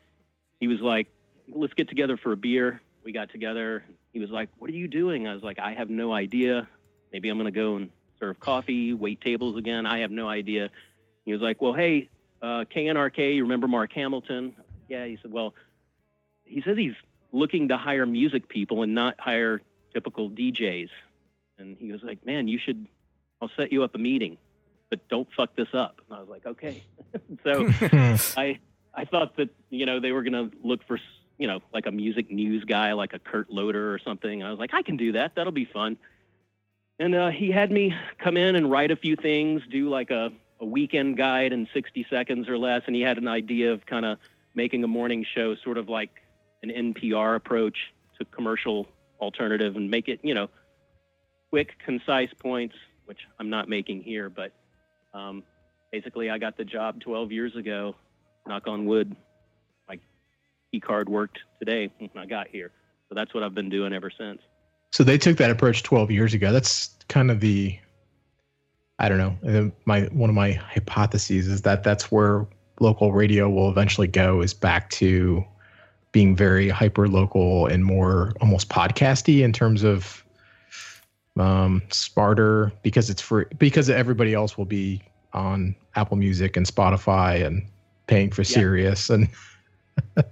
He was like, "Let's get together for a beer." We got together. He was like, "What are you doing?" I was like, "I have no idea. Maybe I'm to go and serve coffee, wait tables again. I have no idea." He was like, "Well, hey, uh, KNRK, you remember Mark Hamilton?" Yeah. He said, "Well, he says he's looking to hire music people and not hire typical DJs." And he was like, "Man, you should. I'll set you up a meeting, but don't fuck this up." And I was like, "Okay." so I I thought that you know they were gonna look for you know like a music news guy like a Kurt Loder or something. I was like, I can do that. That'll be fun. And uh, he had me come in and write a few things, do like a, a weekend guide in 60 seconds or less. And he had an idea of kind of making a morning show, sort of like an NPR approach to commercial alternative, and make it you know quick, concise points, which I'm not making here, but um, basically I got the job 12 years ago. Knock on wood, my key card worked today when I got here. So that's what I've been doing ever since. So they took that approach 12 years ago. That's kind of the, I don't know. My one of my hypotheses is that that's where local radio will eventually go is back to being very hyper local and more almost podcasty in terms of um, smarter because it's free because everybody else will be on Apple Music and Spotify and paying for Sirius and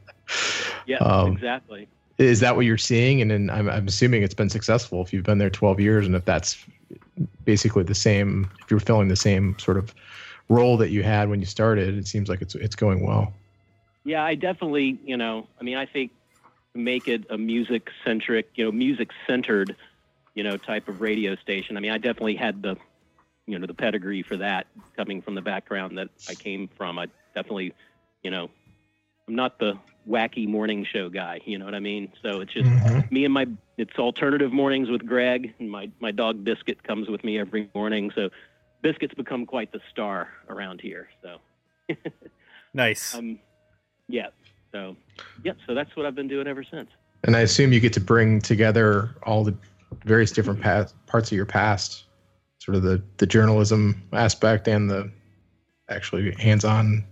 Yeah, Um, exactly. is that what you're seeing? And then I'm, I'm assuming it's been successful if you've been there 12 years and if that's basically the same, if you're filling the same sort of role that you had when you started, it seems like it's it's going well. Yeah, I definitely, you know, I mean, I think to make it a music centric, you know, music centered, you know, type of radio station. I mean, I definitely had the, you know, the pedigree for that coming from the background that I came from. I definitely, you know, I'm not the wacky morning show guy, you know what I mean? So it's just Mhm. me and my it's alternative mornings with Greg and my my dog Biscuit comes with me every morning. So Biscuit's become quite the star around here. So Nice. um, yeah. So, yeah. So that's what I've been doing ever since. And I assume you get to bring together all the various different past, parts of your past, sort of the the journalism aspect and the actually hands-on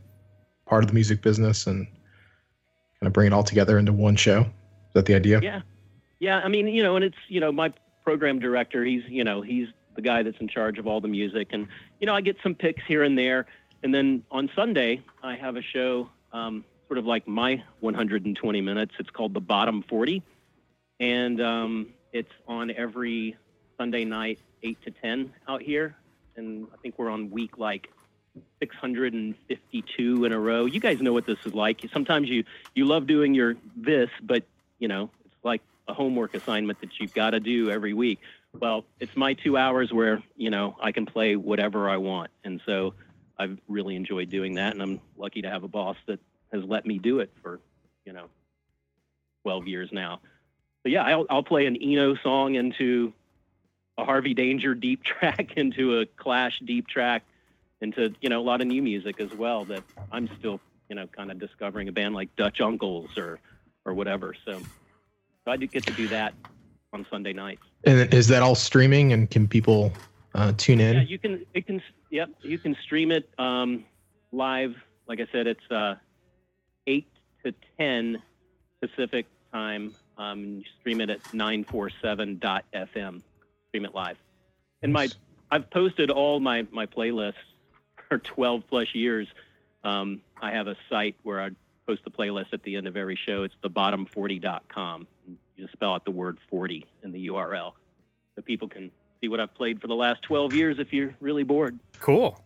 part of the music business, and kind of bring it all together into one show. Is that the idea? Yeah. Yeah. I mean, you know, and it's you know my program director. He's you know he's the guy that's in charge of all the music, and you know I get some picks here and there, and then on Sunday I have a show. Um, Sort of like my 120 minutes. It's called the Bottom 40, and um, it's on every Sunday night, eight to ten out here. And I think we're on week like 652 in a row. You guys know what this is like. Sometimes you you love doing your this, but you know it's like a homework assignment that you've got to do every week. Well, it's my two hours where you know I can play whatever I want, and so I've really enjoyed doing that, and I'm lucky to have a boss that has let me do it for, you know, 12 years now. But yeah, I'll, I'll play an Eno song into a Harvey Danger deep track, into a Clash deep track, into you know a lot of new music as well that I'm still you know kind of discovering a band like Dutch Uncles or or whatever. So, so I do get to do that on Sunday nights. And is that all streaming? And can people uh, tune in? Yeah, you can. It can. Yep, you can stream it um, live. Like I said, it's uh, to ten Pacific time. Um, you stream it at 947.fm. Stream it live. And my, I've posted all my my playlists for 12 plus years. Um, I have a site where I post the playlist at the end of every show. It's thebottom40.com. You just spell out the word 40 in the URL, so people can see what I've played for the last 12 years if you're really bored. Cool.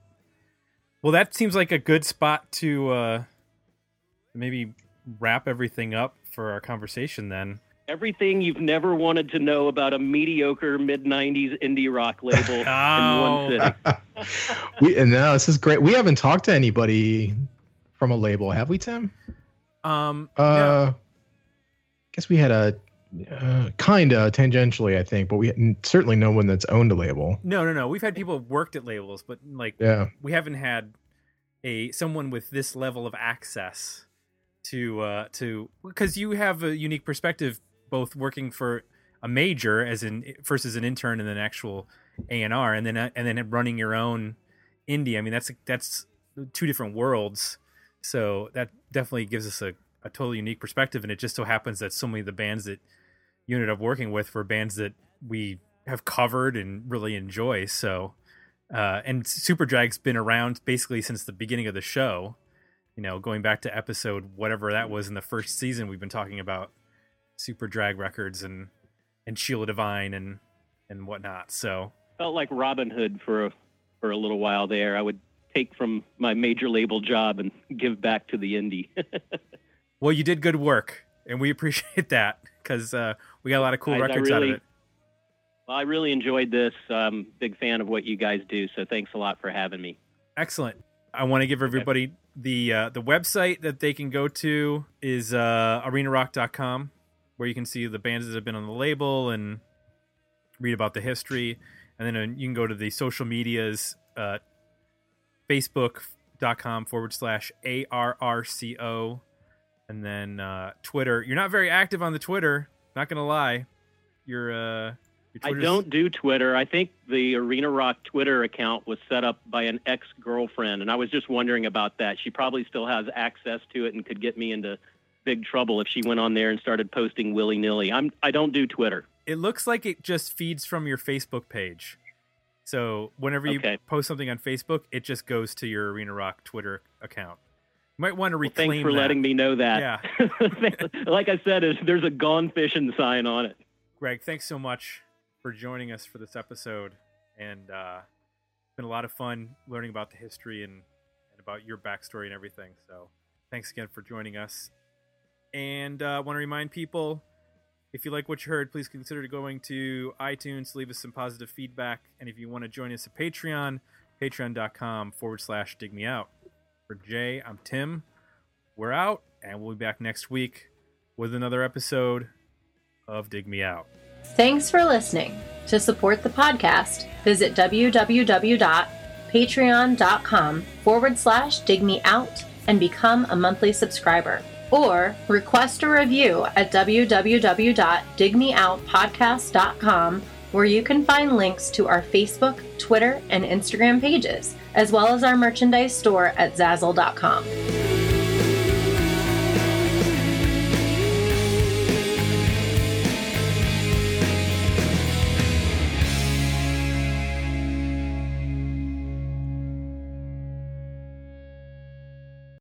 Well, that seems like a good spot to uh, maybe wrap everything up for our conversation then. Everything you've never wanted to know about a mediocre mid 90s indie rock label in Oh. one city. we, and no, this is great. We haven't talked to anybody from a label, have we, Tim? Um, Uh, yeah. guess we had a uh, kind of tangentially, I think, but we certainly no one that's owned a label. no, no, no. We've had people worked at labels, but like Yeah. we haven't had a someone with this level of access to uh to because you have a unique perspective both working for a major as in first as an intern and then actual A&R and then uh, and then running your own indie. I mean that's that's two different worlds. So that definitely gives us a, a totally unique perspective. And it just so happens that so many of the bands that you ended up working with were bands that we have covered and really enjoy. So uh, and Superdrag's been around basically since the beginning of the show. You know, going back to episode whatever that was in the first season, we've been talking about Superdrag records and and Sheila Divine and and whatnot. So Felt like Robin Hood for a, for a little while there. I would take from my major label job and give back to the indie. well, you did good work, and we appreciate that because uh, we got a lot of cool I- I records out of it. well, I really enjoyed this. Um, big fan of what you guys do, so thanks a lot for having me. Excellent. I want to give everybody the uh, the website that they can go to is uh, arenarock.com, where you can see the bands that have been on the label and read about the history. And then uh, you can go to the social medias, uh, facebook.com forward slash ARRCO. And then uh, Twitter. You're not very active on the Twitter, not going to lie. You're, uh, I don't do Twitter. I think the Arena Rock Twitter account was set up by an ex girlfriend, and I was just wondering about that. She probably still has access to it and could get me into big trouble if she went on there and started posting willy nilly. I'm I don't do Twitter. it looks like it just feeds from your Facebook page. So whenever you Okay. post something on Facebook, it just goes to your Arena Rock Twitter account. You might want to Well, reclaim thanks for that. letting me know that. Yeah, like I said, is there's a gone fishing sign on it. Greg, thanks so much for joining us for this episode, and uh, it's been a lot of fun learning about the history and, and about your backstory and everything. So thanks again for joining us. And uh, want to remind people if you like what you heard, please consider going to iTunes, leave us some positive feedback. And if you want to join us at Patreon, patreon.com forward slash dig me out. For Jay, I'm Tim. We're out, and we'll be back next week with another episode of Dig Me Out. Thanks for listening. To support the podcast, visit www.patreon.com forward slash dig me out and become a monthly subscriber. Or request a review at www.digmeoutpodcast.com where you can find links to our Facebook, Twitter, and Instagram pages, as well as our merchandise store at zazzle.com.